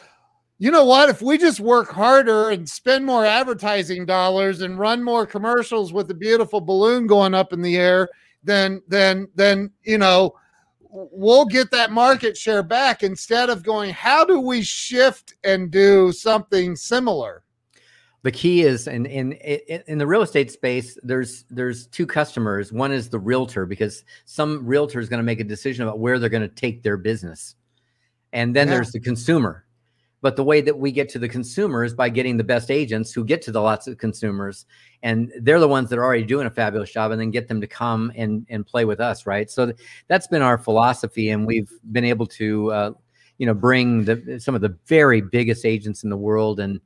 you know what? If we just work harder and spend more advertising dollars and run more commercials with the beautiful balloon going up in the air, then then then you know we'll get that market share back instead of going, how do we shift and do something similar? The key is in, in in the real estate space there's there's two customers. One is the realtor because some realtor is going to make a decision about where they're going to take their business. And then yeah. there's the consumer. But the way that we get to the consumer is by getting the best agents who get to the lots of consumers and they're the ones that are already doing a fabulous job and then get them to come and and play with us right? So that's been our philosophy and we've been able to uh, you know bring the, some of the very biggest agents in the world and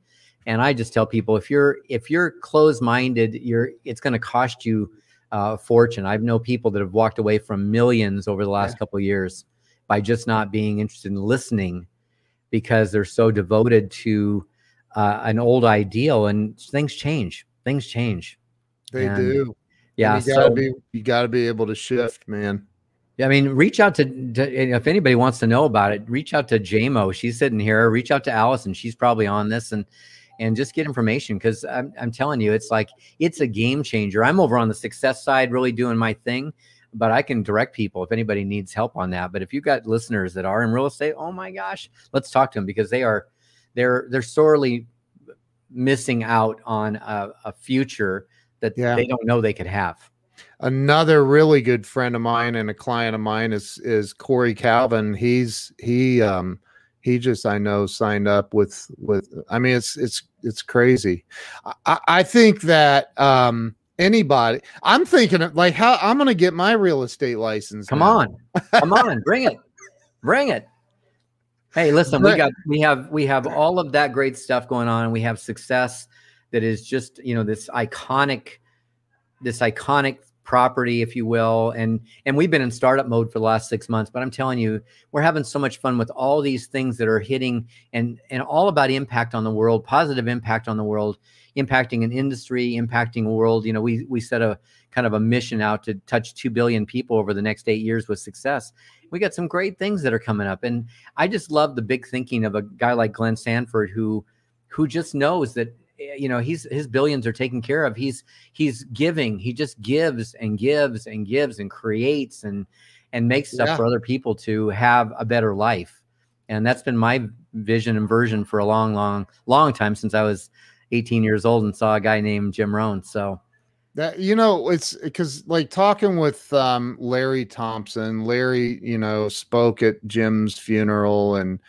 and I just tell people if you're if you're closed minded, you're it's going to cost you uh, a fortune. I've know people that have walked away from millions over the last yeah. couple of years by just not being interested in listening because they're so devoted to uh, an old ideal. And things change. Things change. They and, do. Yeah. And you gotta so, be you gotta be able to shift, man. Yeah, I mean, reach out to, to, if anybody wants to know about it, reach out to JMO. She's sitting here. Reach out to Allison. She's probably on this, and and just get information because I'm, I'm telling you, it's like it's a game changer. I'm over on the success side, really doing my thing, but I can direct people if anybody needs help on that. But if you've got listeners that are in real estate, oh my gosh, let's talk to them because they are they're they're sorely missing out on a, a future that yeah. they don't know they could have. Another really good friend of mine and a client of mine is is Corey Calvin. He's he um he just I know signed up with with I mean it's it's it's crazy. I, I think that um anybody I'm thinking of like how I'm gonna get my real estate license. Come now. on. Come on, bring it. Bring it. Hey, listen, we got we have we have all of that great stuff going on. We have success that is just, you know, this iconic this iconic property, if you will. And and we've been in startup mode for the last six months, but I'm telling you, we're having so much fun with all these things that are hitting and and all about impact on the world, positive impact on the world, impacting an industry, impacting a world. You know, we we set a kind of a mission out to touch two billion people over the next eight years with success. We got some great things that are coming up, and I just love the big thinking of a guy like Glenn Sanford who who just knows that you know he's his billions are taken care of. He's he's giving. He just gives and gives and gives and creates and and makes stuff yeah. for other people to have a better life. And that's been my vision and version for a long long long time since i was 18 years old and saw a guy named jim rohn. So that you know it's because like talking with um larry thompson larry you know spoke at jim's funeral and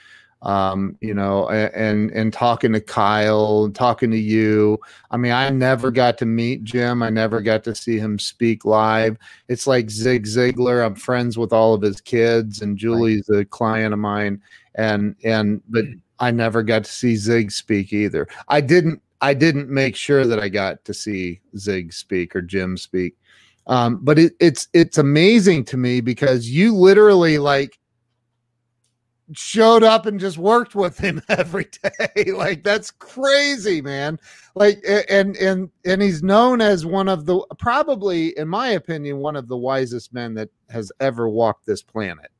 um, you know, and and talking to Kyle talking to you. I mean, I never got to meet Jim. I never got to see him speak live. It's like Zig Ziglar. I'm friends with all of his kids, and Julie's a client of mine. And and but I never got to see Zig speak either. I didn't. I didn't make sure that I got to see Zig speak or Jim speak. Um, but it, it's it's amazing to me because you literally like showed up and just worked with him every day. like that's crazy, man. Like and and and he's known as one of the probably in my opinion one of the wisest men that has ever walked this planet.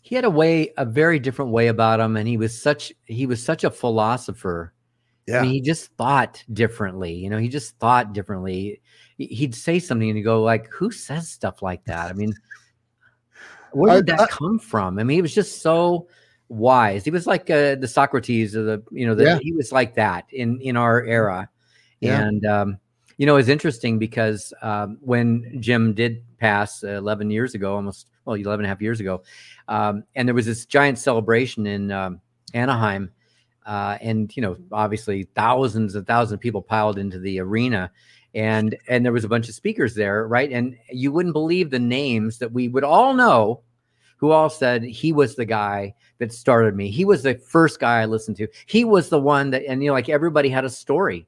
He had a way a very different way about him and he was such he was such a philosopher. Yeah. I mean, he just thought differently. You know, he just thought differently. He'd say something and you go like, "Who says stuff like that?" I mean, where did I, that I, come from? I mean, he was just so wise. He was like uh, the Socrates of the, you know, the, yeah. he was like that in in our era. Yeah. And um, you know, it's interesting because um, when Jim did pass uh, 11 years ago, almost well, 11 and a half years ago, um, and there was this giant celebration in um, Anaheim. Uh, and you know, obviously, thousands and thousands of people piled into the arena, and and there was a bunch of speakers there, right? And you wouldn't believe the names that we would all know who all said he was the guy that started me. He was the first guy I listened to. He was the one that, and you know, like everybody had a story.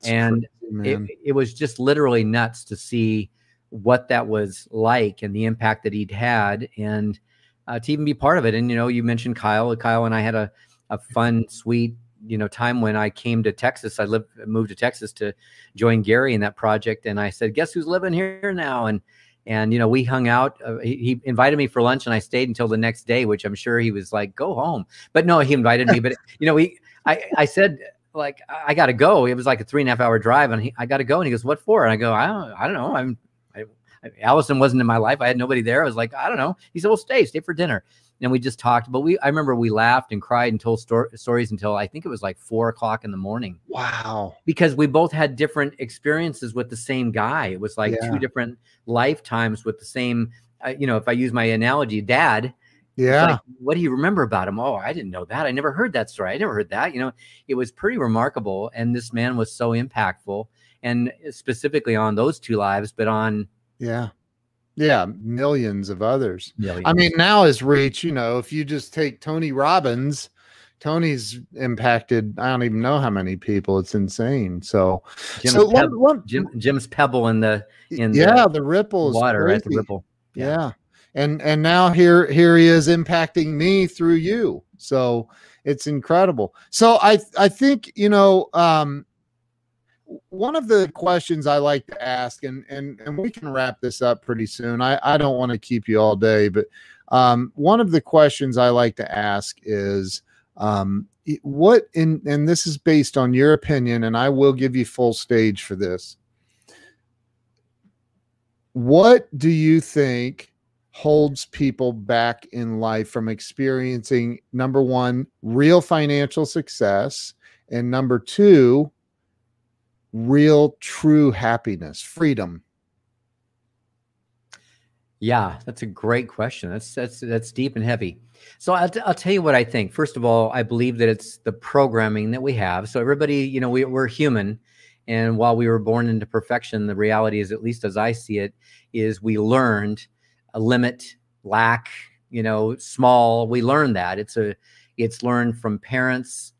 That's and crazy, it, it was just literally nuts to see what that was like and the impact that he'd had and uh, to even be part of it. And, you know, you mentioned Kyle. Kyle and I had a, a fun, sweet, you know, time when I came to Texas. I lived, moved to Texas to join Gary in that project. And I said, guess who's living here now? And and you know we hung out uh, he, he, invited me for lunch and i stayed until the next day which i'm sure he was like go home. But no he invited me but you know we i i said like i gotta go. It was like a three and a half hour drive and he, i gotta go. And he goes what for? And i go i don't i don't know. I'm allison wasn't in my life. I had nobody there. I was like i don't know. He said well stay stay for dinner and we just talked. But we, I remember we laughed and cried and told sto- stories until I think it was like four o'clock in the morning. Wow! Because we both had different experiences with the same guy. It was like yeah. two different lifetimes with the same. Uh, you know, if I use my analogy, dad. Yeah. Like, what do you remember about him? Oh, I didn't know that. I never heard that story. I never heard that. You know, it was pretty remarkable. And this man was so impactful, and specifically on those two lives, but on yeah yeah, millions of others. Millions. I mean, now his reach, you know, if you just take Tony Robbins, Tony's impacted, I don't even know how many people. It's insane. So, Jim's, so pebble, one, one, Jim, Jim's pebble in the in yeah, the, the ripple water, right? The ripple. Yeah. yeah. And and now here here he is impacting me through you. So it's incredible. So I I think, you know, um one of the questions I like to ask, and and and we can wrap this up pretty soon. I I don't want to keep you all day, but um, one of the questions I like to ask is um, what in and this is based on your opinion, and I will give you full stage for this. What do you think holds people back in life from experiencing number one, real financial success, and number two, real, true happiness, freedom? Yeah, that's a great question. That's that's that's deep and heavy. So I'll, t- I'll tell you what I think. First of all, I believe that it's the programming that we have. So everybody, you know, we, we're human, and while we were born into perfection, the reality is, at least as I see it, is we learned a limit, lack, you know, small. We learned that it's a it's learned from parents,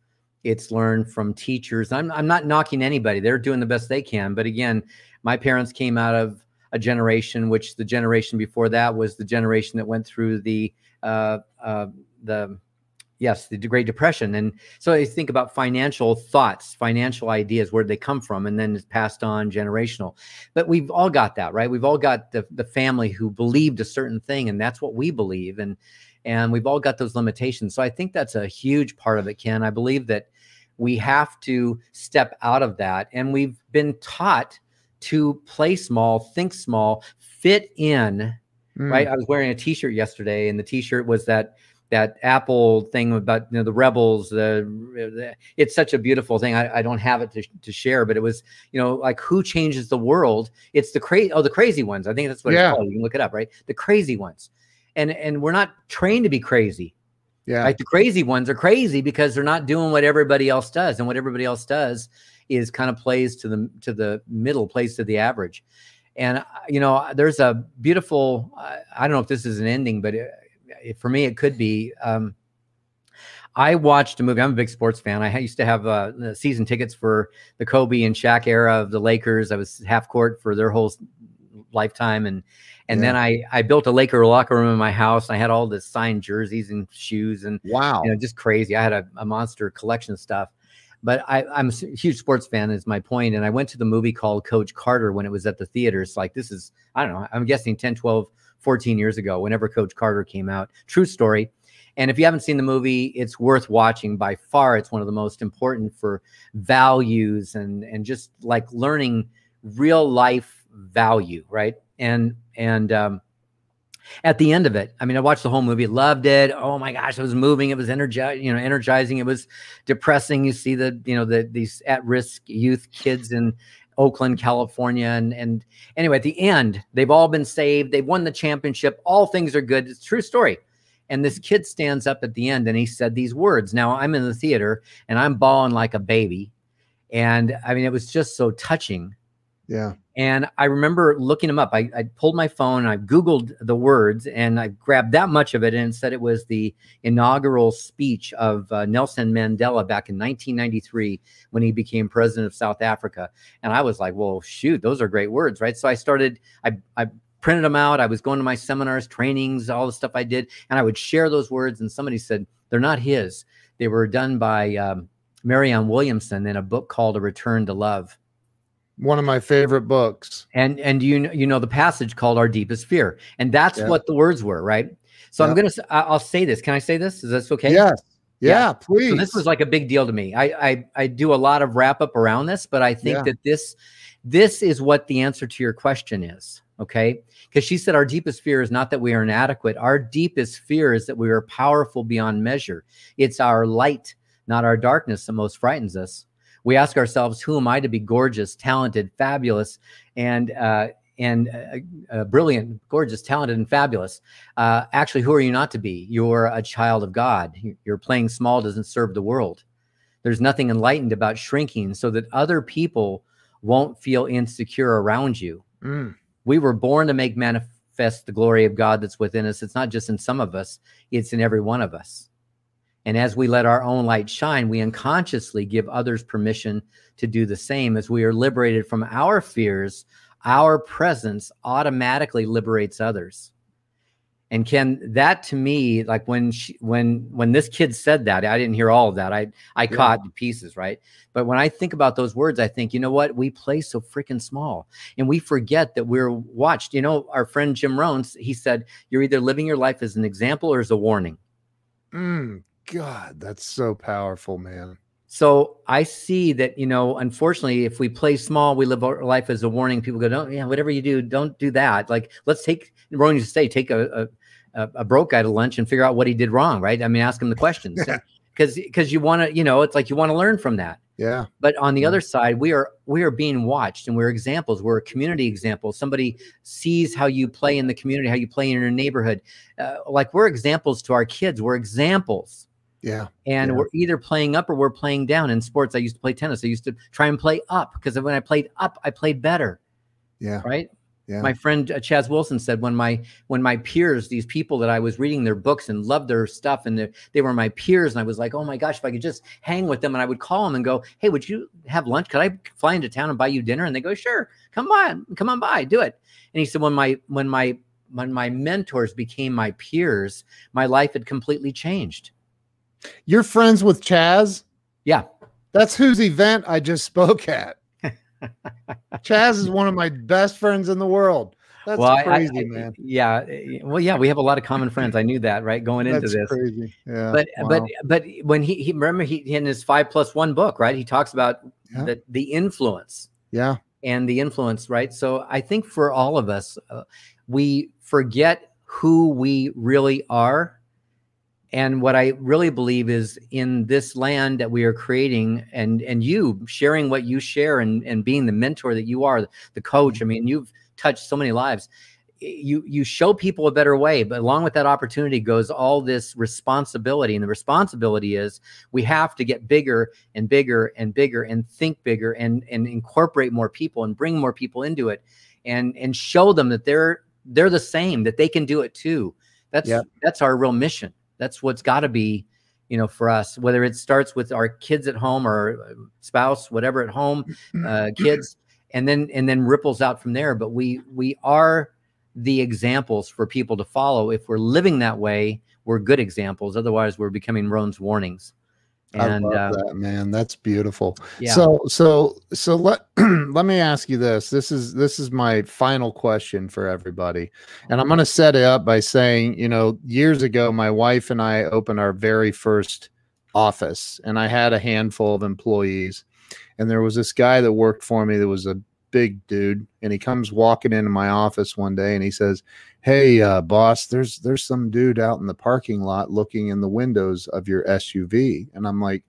it's learned from teachers. I'm, I'm not knocking anybody. They're doing the best they can. But again, my parents came out of a generation, which the generation before that was the generation that went through the, uh, uh, the, yes, the Great Depression. And so I think about financial thoughts, financial ideas, where they come from, and then it's passed on generational. But we've all got that, right? We've all got the, the family who believed a certain thing, and that's what we believe. And, and we've all got those limitations. So I think that's a huge part of it, Ken. I believe that we have to step out of that. And we've been taught to play small, think small, fit in. Mm. Right. I was wearing a t-shirt yesterday, and the t-shirt was that that Apple thing about you know the rebels. The, the it's such a beautiful thing. I, I don't have it to, to share, but it was you know like who changes the world? It's the crazy oh the crazy ones. I think that's what yeah. it's called. You can look it up, right? The crazy ones, and and we're not trained to be crazy. Yeah. Like the crazy ones are crazy because they're not doing what everybody else does. And what everybody else does is kind of plays to the to the middle, plays to the average. And uh, you know, there's a beautiful I don't know if this is an ending, but it, it, for me it could be um, I watched a movie. I'm a big sports fan. I used to have uh, season tickets for the Kobe and Shaq era of the Lakers. I was half court for their whole lifetime and and yeah. then I I built a Laker locker room in my house. I had all the signed jerseys and shoes and wow, you know, just crazy. I had a, a monster collection of stuff. But I, I'm a huge sports fan, is my point. And I went to the movie called Coach Carter when it was at the theaters. Like, this is, I don't know, I'm guessing 10, 12, 14 years ago, whenever Coach Carter came out. True story. And if you haven't seen the movie, it's worth watching. By far, it's one of the most important for values and and just like learning real life value, right? And and um, at the end of it, I mean, I watched the whole movie, loved it. Oh my gosh, it was moving. It was energizing, you know, energizing. It was depressing. You see the, you know, the these at-risk youth kids in Oakland, California, and and anyway, at the end, they've all been saved. They've won the championship. All things are good. It's true story. And this kid stands up at the end and he said these words. Now I'm in the theater and I'm bawling like a baby. And I mean, it was just so touching. Yeah. And I remember looking them up. I, I, pulled my phone, and I Googled the words, and I grabbed that much of it and said it was the inaugural speech of uh, Nelson Mandela back in 1993 when he became president of South Africa. And I was like, well, shoot, those are great words, right? So I started, I, I printed them out. I was going to my seminars, trainings, all the stuff I did, and I would share those words. And somebody said, they're not his. They were done by um, Marianne Williamson in a book called A Return to Love one of my favorite books. And and you you know the passage called "Our Deepest Fear," and that's yeah. what the words were, right? So yeah. I'm gonna I'll say this. Can I say this? Is this okay? Yes. Yeah, yeah, please. So this was like a big deal to me. I I, I do a lot of wrap up around this, but I think that this this is what the answer to your question is. Okay, because she said our deepest fear is not that we are inadequate. Our deepest fear is that we are powerful beyond measure. It's our light, not our darkness, that most frightens us we ask ourselves, who am I to be gorgeous, talented, fabulous, and uh, and uh, uh, brilliant, gorgeous, talented, and fabulous. Uh, actually, who are you not to be? You're a child of God. You're playing small doesn't serve the world. There's nothing enlightened about shrinking so that other people won't feel insecure around you. Mm. We were born to make manifest the glory of God that's within us. It's not just in some of us, it's in every one of us. And as we let our own light shine, we unconsciously give others permission to do the same. As we are liberated from our fears, our presence automatically liberates others. And Ken, that to me, like when she, when when this kid said that, I didn't hear all of that. I I yeah. caught pieces, right? But when I think about those words, I think, you know what? We play so freaking small, and we forget that we're watched. You know, our friend Jim Rohn, he said, "You're either living your life as an example or as a warning." Mm, God, that's so powerful, man. So I see that, you know, unfortunately, if we play small, we live our life as a warning. People go, don't, yeah, whatever you do, don't do that. Like, let's take, used to say, take a, a, a broke guy to lunch and figure out what he did wrong, right? I mean, ask him the questions. Because, because you want to, you know, it's like you want to learn from that. Yeah. But on the yeah. other side, we are we are being watched and we're examples. We're a community example. Somebody sees how you play in the community, how you play in your neighborhood. Uh, like we're examples to our kids. We're examples yeah. And yeah. we're either playing up or we're playing down. In sports, I used to play tennis. I used to try and play up because when I played up, I played better. Yeah. Right. Yeah. My friend uh, Chaz Wilson said when my when my peers, these people that I was reading their books and loved their stuff, and they were my peers, and I was like, oh my gosh, if I could just hang with them, and I would call them and go, hey, would you have lunch? Could I fly into town and buy you dinner? And they go, sure, come on, come on by, do it. And he said when my when my when my mentors became my peers, my life had completely changed. You're friends with Chaz? Yeah. That's whose event I just spoke at. Chaz is one of my best friends in the world. That's well, crazy, I, I, man. Yeah. Eh, well, yeah, we have a lot of common friends. I knew that, right? Going into That's this. Crazy. Yeah. But wow. but but when he, he remember he in his five plus one book, right? He talks about yeah. the the influence. Yeah. And the influence, right? So I think for all of us, uh, we forget who we really are and what i really believe is in this land that we are creating and and you sharing what you share and and being the mentor that you are the coach i mm-hmm. mean you've touched so many lives. You you show people a better way but along with that opportunity goes all this responsibility. And the responsibility is we have to get bigger and bigger and bigger and think bigger and and incorporate more people and bring more people into it and and show them that they're they're the same that they can do it too. That's yep. that's our real mission that's what's got to be, you know, for us. Whether it starts with our kids at home or spouse, whatever at home, mm-hmm. uh, kids, and then and then ripples out from there. But we we are the examples for people to follow. If we're living that way, we're good examples. Otherwise, we're becoming Rohn's warnings. And I love uh, that man, that's beautiful. Yeah. So so so let let me ask you this. This is this is my final question for everybody, and I'm going to set it up by saying, you know, years ago, my wife and I opened our very first office, and I had a handful of employees, and there was this guy that worked for me that was a big dude, and he comes walking into my office one day, and he says, "Hey, uh, boss, there's there's some dude out in the parking lot looking in the windows of your SUV," and I'm like,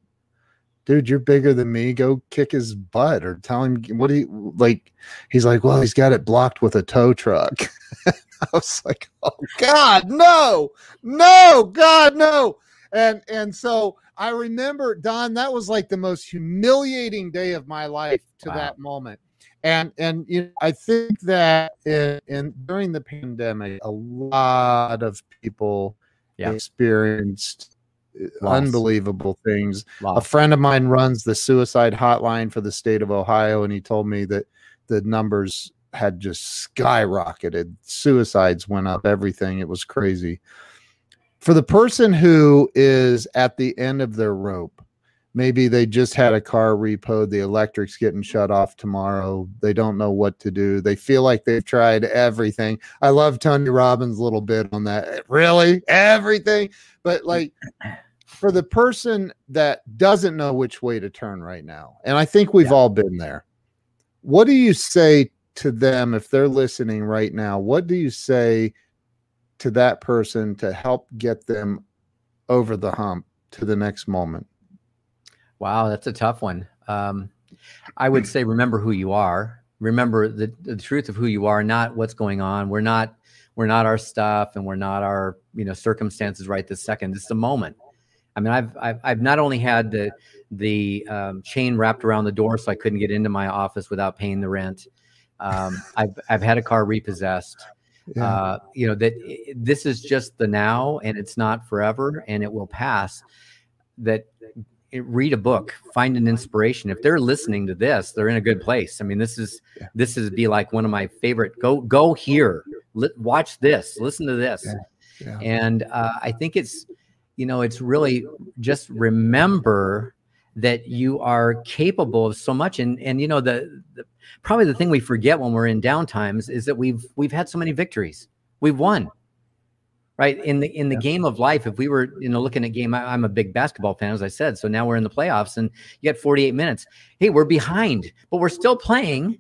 "Dude, you're bigger than me. Go kick his butt or tell him what do you like." He's like, "Well, he's got it blocked with a tow truck." I was like, "Oh God, no, no, God, no!" And and so I remember, Don, that was like the most humiliating day of my life to wow. that moment and and you know, I think that in, in, during the pandemic, a lot of people yeah. experienced uh, Loss. unbelievable things. Loss. A friend of mine runs the suicide hotline for the state of Ohio, and he told me that the numbers had just skyrocketed. Suicides went up, everything. It was crazy. For the person who is at the end of their rope, maybe they just had a car repo the electric's getting shut off tomorrow. They don't know what to do. They feel like they've tried everything. I love tony robbins little bit on that. Really? Everything? But like for the person that doesn't know which way to turn right now and i think we've yeah. all been there what do you say to them if they're listening right now? What do you say to that person to help get them over the hump to the next moment Wow, that's a tough one. Um, I would say remember who you are. Remember the, the truth of who you are, not what's going on. We're not we're not our stuff, and we're not our you know circumstances right this second. It's the moment. I mean, I've I've, I've not only had the the um, chain wrapped around the door so I couldn't get into my office without paying the rent. Um, I've I've had a car repossessed. Yeah. Uh, you know that this is just the now, and it's not forever, and it will pass. That read a book find an inspiration. If they're listening to this they're in a good place. I mean this is yeah. this is be like one of my favorite go go here. Li- watch this listen to this. Yeah. Yeah. and uh, i think it's you know it's really just remember that you are capable of so much. And and you know the, the probably the thing we forget when we're in downtimes is that we've we've had so many victories. We've won right in the in the yeah. game of life if we were you know looking at game I, am a big basketball fan as i said so now we're in the playoffs and you got 48 minutes hey we're behind but we're still playing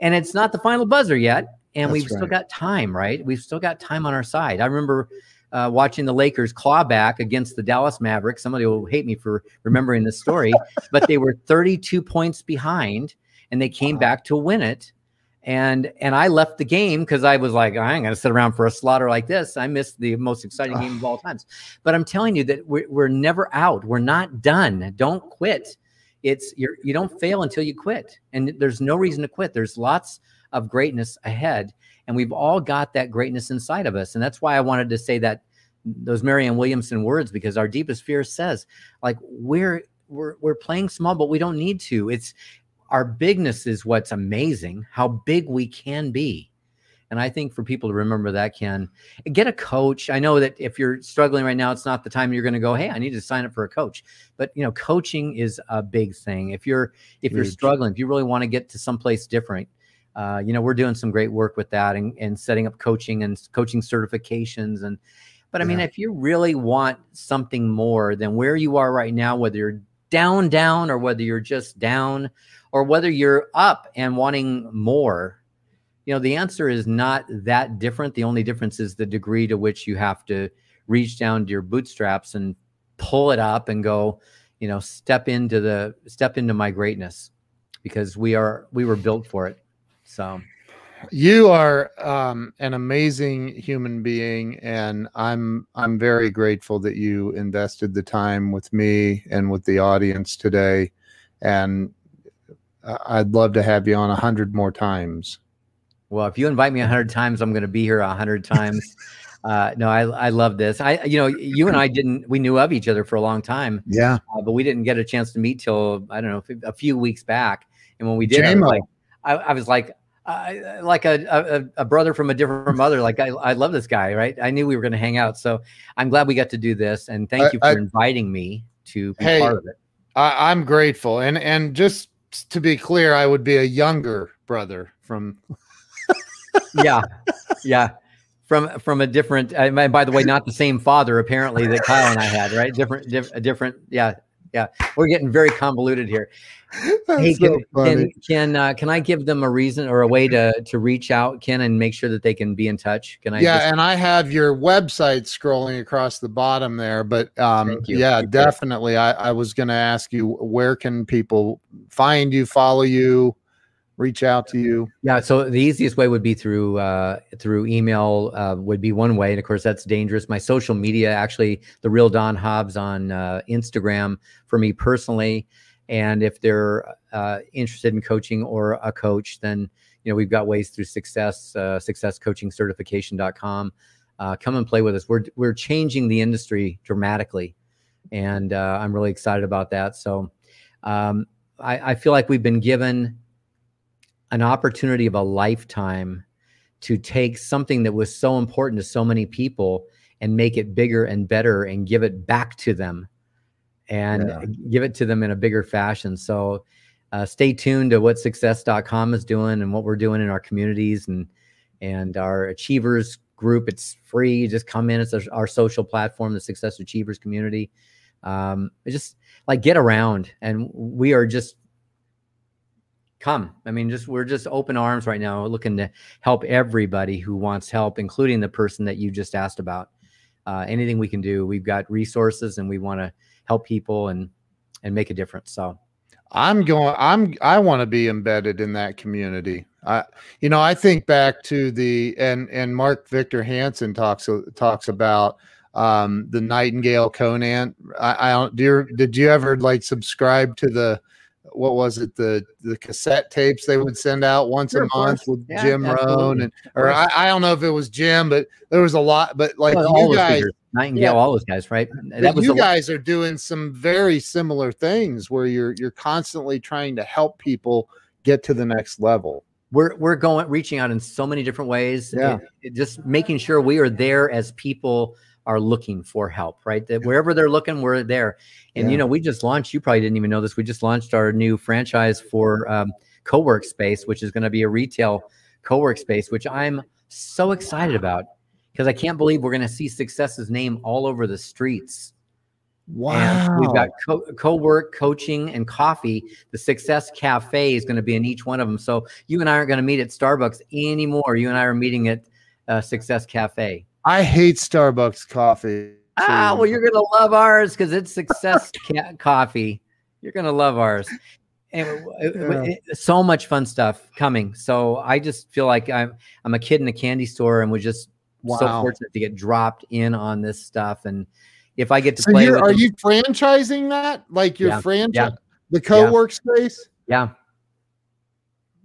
and it's not the final buzzer yet and That's we've right. still got time right we've still got time on our side i remember uh, watching the lakers claw back against the dallas mavericks somebody will hate me for remembering this story but they were 32 points behind and they came wow. back to win it and and I left the game because I was like, I ain't gonna sit around for a slaughter like this. I missed the most exciting game of all times. But I'm telling you that we're, we're never out. We're not done. Don't quit. It's you're you don't fail until you quit, and there's no reason to quit. There's lots of greatness ahead, and we've all got that greatness inside of us, and that's why I wanted to say that those Marianne Williamson words because our deepest fear says like we're we're we're playing small, but we don't need to. It's our bigness is what's amazing, how big we can be. And I think for people to remember that, can get a coach. I know that if you're struggling right now, it's not the time you're going to go, "Hey, I need to sign up for a coach." But you know, coaching is a big thing. If you're if you're struggling, if you really want to get to someplace different, uh, you know, we're doing some great work with that and, and setting up coaching and coaching certifications. And but I yeah. mean, if you really want something more than where you are right now, whether you're down, down, or whether you're just down, or whether you're up and wanting more you know the answer is not that different. The only difference is the degree to which you have to reach down to your bootstraps and pull it up and go you know step into the step into my greatness because we are we were built for it. So you are um, an amazing human being and i'm i'm very grateful that you invested the time with me and with the audience today and I'd love to have you on a hundred more times. Well, if you invite me a hundred times, I'm going to be here a hundred times. uh, no, I, I love this. I, you know, you and I didn't, we knew of each other for a long time. Yeah. Uh, but we didn't get a chance to meet till, I don't know, a few weeks back. And when we did, I was like, I, I was like, uh, like a, a, a brother from a different mother. Like I, I love this guy, right? I knew we were going to hang out, so I'm glad we got to do this, and thank I- you for I- inviting me to be Hey, part of it. I, I'm grateful, and and just to be clear, I would be a younger brother from. Yeah, yeah. From from a different. By- by the way, not the same father apparently that Kyle and I had, right? Different, diff, different. Yeah, yeah. We're getting very convoluted here. Hey, so can can can, uh, can I give them a reason or a way to to reach out, Ken, and make sure that they can be in touch? Can I? yeah, just- and I have your website scrolling across the bottom there, but um, yeah, it. definitely. I, I was going to ask you where can people find you, follow you, reach out to you. Yeah, so the easiest way would be through uh, through email uh, would be one way, and of course that's dangerous. My social media, actually, the real Don Hobbs on uh, Instagram for me personally, and if they're uh, interested in coaching or a coach, then you know we've got ways through Success uh, SuccessCoachingCertification.com. Uh, come and play with us. We're we're changing the industry dramatically, and uh, I'm really excited about that. So um, I, I feel like we've been given an opportunity of a lifetime to take something that was so important to so many people and make it bigger and better and give it back to them and Yeah. give it to them in a bigger fashion. So uh, stay tuned to what success.com is doing and what we're doing in our communities and and our achievers group. It's free. Just come in. It's our, our social platform, the Success Achievers community. Um, just like get around, and we are just come. I mean, just we're just open arms right now, looking to help everybody who wants help, including the person that you just asked about. Uh, anything we can do, we've got resources, and we want to help people and and make a difference. So I'm going. I'm. I want to be embedded in that community. I, you know, I think back to the and and Mark Victor Hansen talks talks about um the Nightingale Conant. I, I don't. Do you, did you ever like subscribe to the what was it the the cassette tapes they would send out once Sure, a month with Yeah, Jim Rohn and or I, I don't know if it was Jim, but there was a lot. But like Well, all you guys, Nightingale, Yeah. all those guys, right? that you the- guys are doing some very similar things where you're you're constantly trying to help people get to the next level. we're we're going reaching out in so many different ways Yeah. It- it just making sure we are there as people are looking for help right that wherever they're looking we're there and you know we just launched you probably didn't even know this we just launched our new franchise for um, co-work space which is going to be a retail co-work space which i'm so excited about because i can't believe we're going to see success's name all over the streets and we've got co- co-work, coaching, and coffee. The Success Cafe is going to be in each one of them. So you and I aren't going to meet at Starbucks anymore. You and I are meeting at uh, Success Cafe. I hate Starbucks coffee. Ah, well, you're going to love ours because it's Success ca- Coffee. You're going to love ours. And it- so much fun stuff coming. So I just feel like I'm I'm a kid in a candy store, and we're just so fortunate to get dropped in on this stuff. And if I get to So play, are them- you franchising that? Like your Yeah, franchise, yeah, the co-work space? yeah.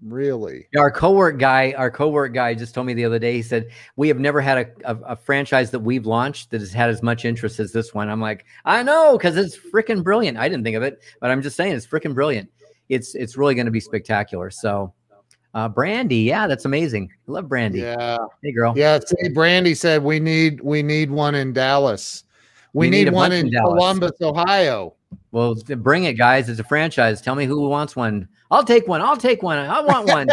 Really? Our co-work guy, our co-work guy just told me the other day, he said, we have never had a, a, a franchise that we've launched that has had as much interest as this one. I'm like, I know, because it's freaking brilliant. I didn't think of it, but I'm just saying it's freaking brilliant. It's it's really going to be spectacular. So uh Brandy, yeah, that's amazing. I love Brandy. Yeah. Hey girl. Yeah. See, Brandy said we need we need one in Dallas. We, We need, need one in in Columbus, Ohio. Well, bring it, guys. It's a franchise. Tell me who wants one. I'll take one. I'll take one. I want one.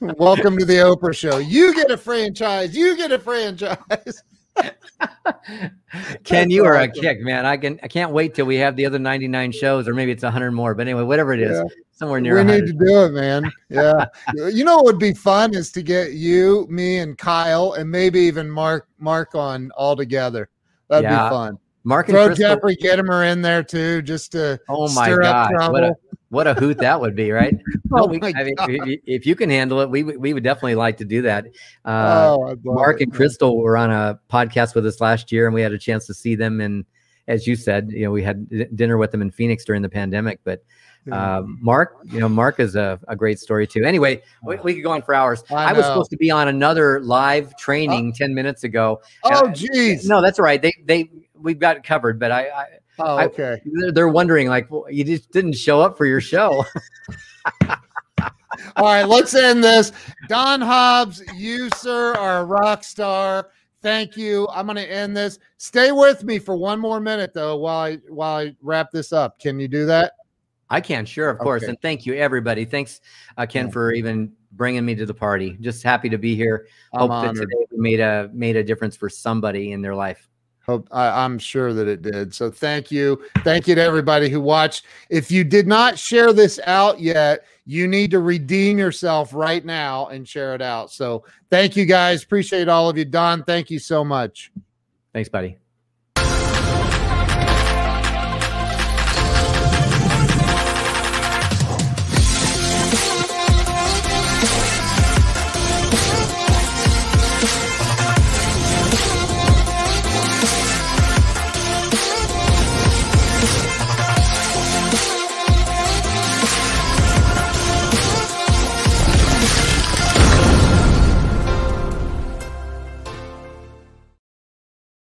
Welcome to the Oprah show. You get a franchise. You get a franchise. Ken, you are a kick, man. I can I can't wait till we have the other 99 shows, or maybe it's 100 more. But anyway, whatever it is, Yeah. somewhere near we 100. need to do it, man. Yeah. you know what would be fun is to get you, me, and Kyle, and maybe even Mark Mark on all together. That'd Yeah. be fun. Mark and Throw Crystal. Jeffrey Gitomer in there too, just to Oh my stir up god, what a what a hoot that would be, right? Oh we, my I mean, if, if you can handle it, we would- we would definitely like to do that. Uh, oh, Mark it, and. Crystal were on a podcast with us last year, and we had a chance to see them. And as you said, you know, we had d- dinner with them in Phoenix during the pandemic. But um, Mark, you know, Mark is a, a great story too. Anyway, we, we could go on for hours. I I, was supposed to be on another live training ten minutes ago. oh, uh, geez. No, that's right. They they we've got it covered. But I, I oh, I- okay. they're- they're wondering like well, you just didn't show up for your show. All right, let's end this. Don Hobbs, you, sir, are a rock star. Thank you. I'm going to end this. Stay with me for one more minute, though, while I while I wrap this up. Can you do that? I can, sure, of course. Okay. And thank you, everybody. Thanks, uh, Ken, Yeah. for even bringing me to the party. Just happy to be here. I'm Hope that today we made a made a difference for somebody in their life. Hope I, I'm sure that it did. So thank you. Thank you to everybody who watched. If you did not share this out yet, you need to redeem yourself right now and share it out. So thank you guys. Appreciate all of you. Don, thank you so much. Thanks, buddy.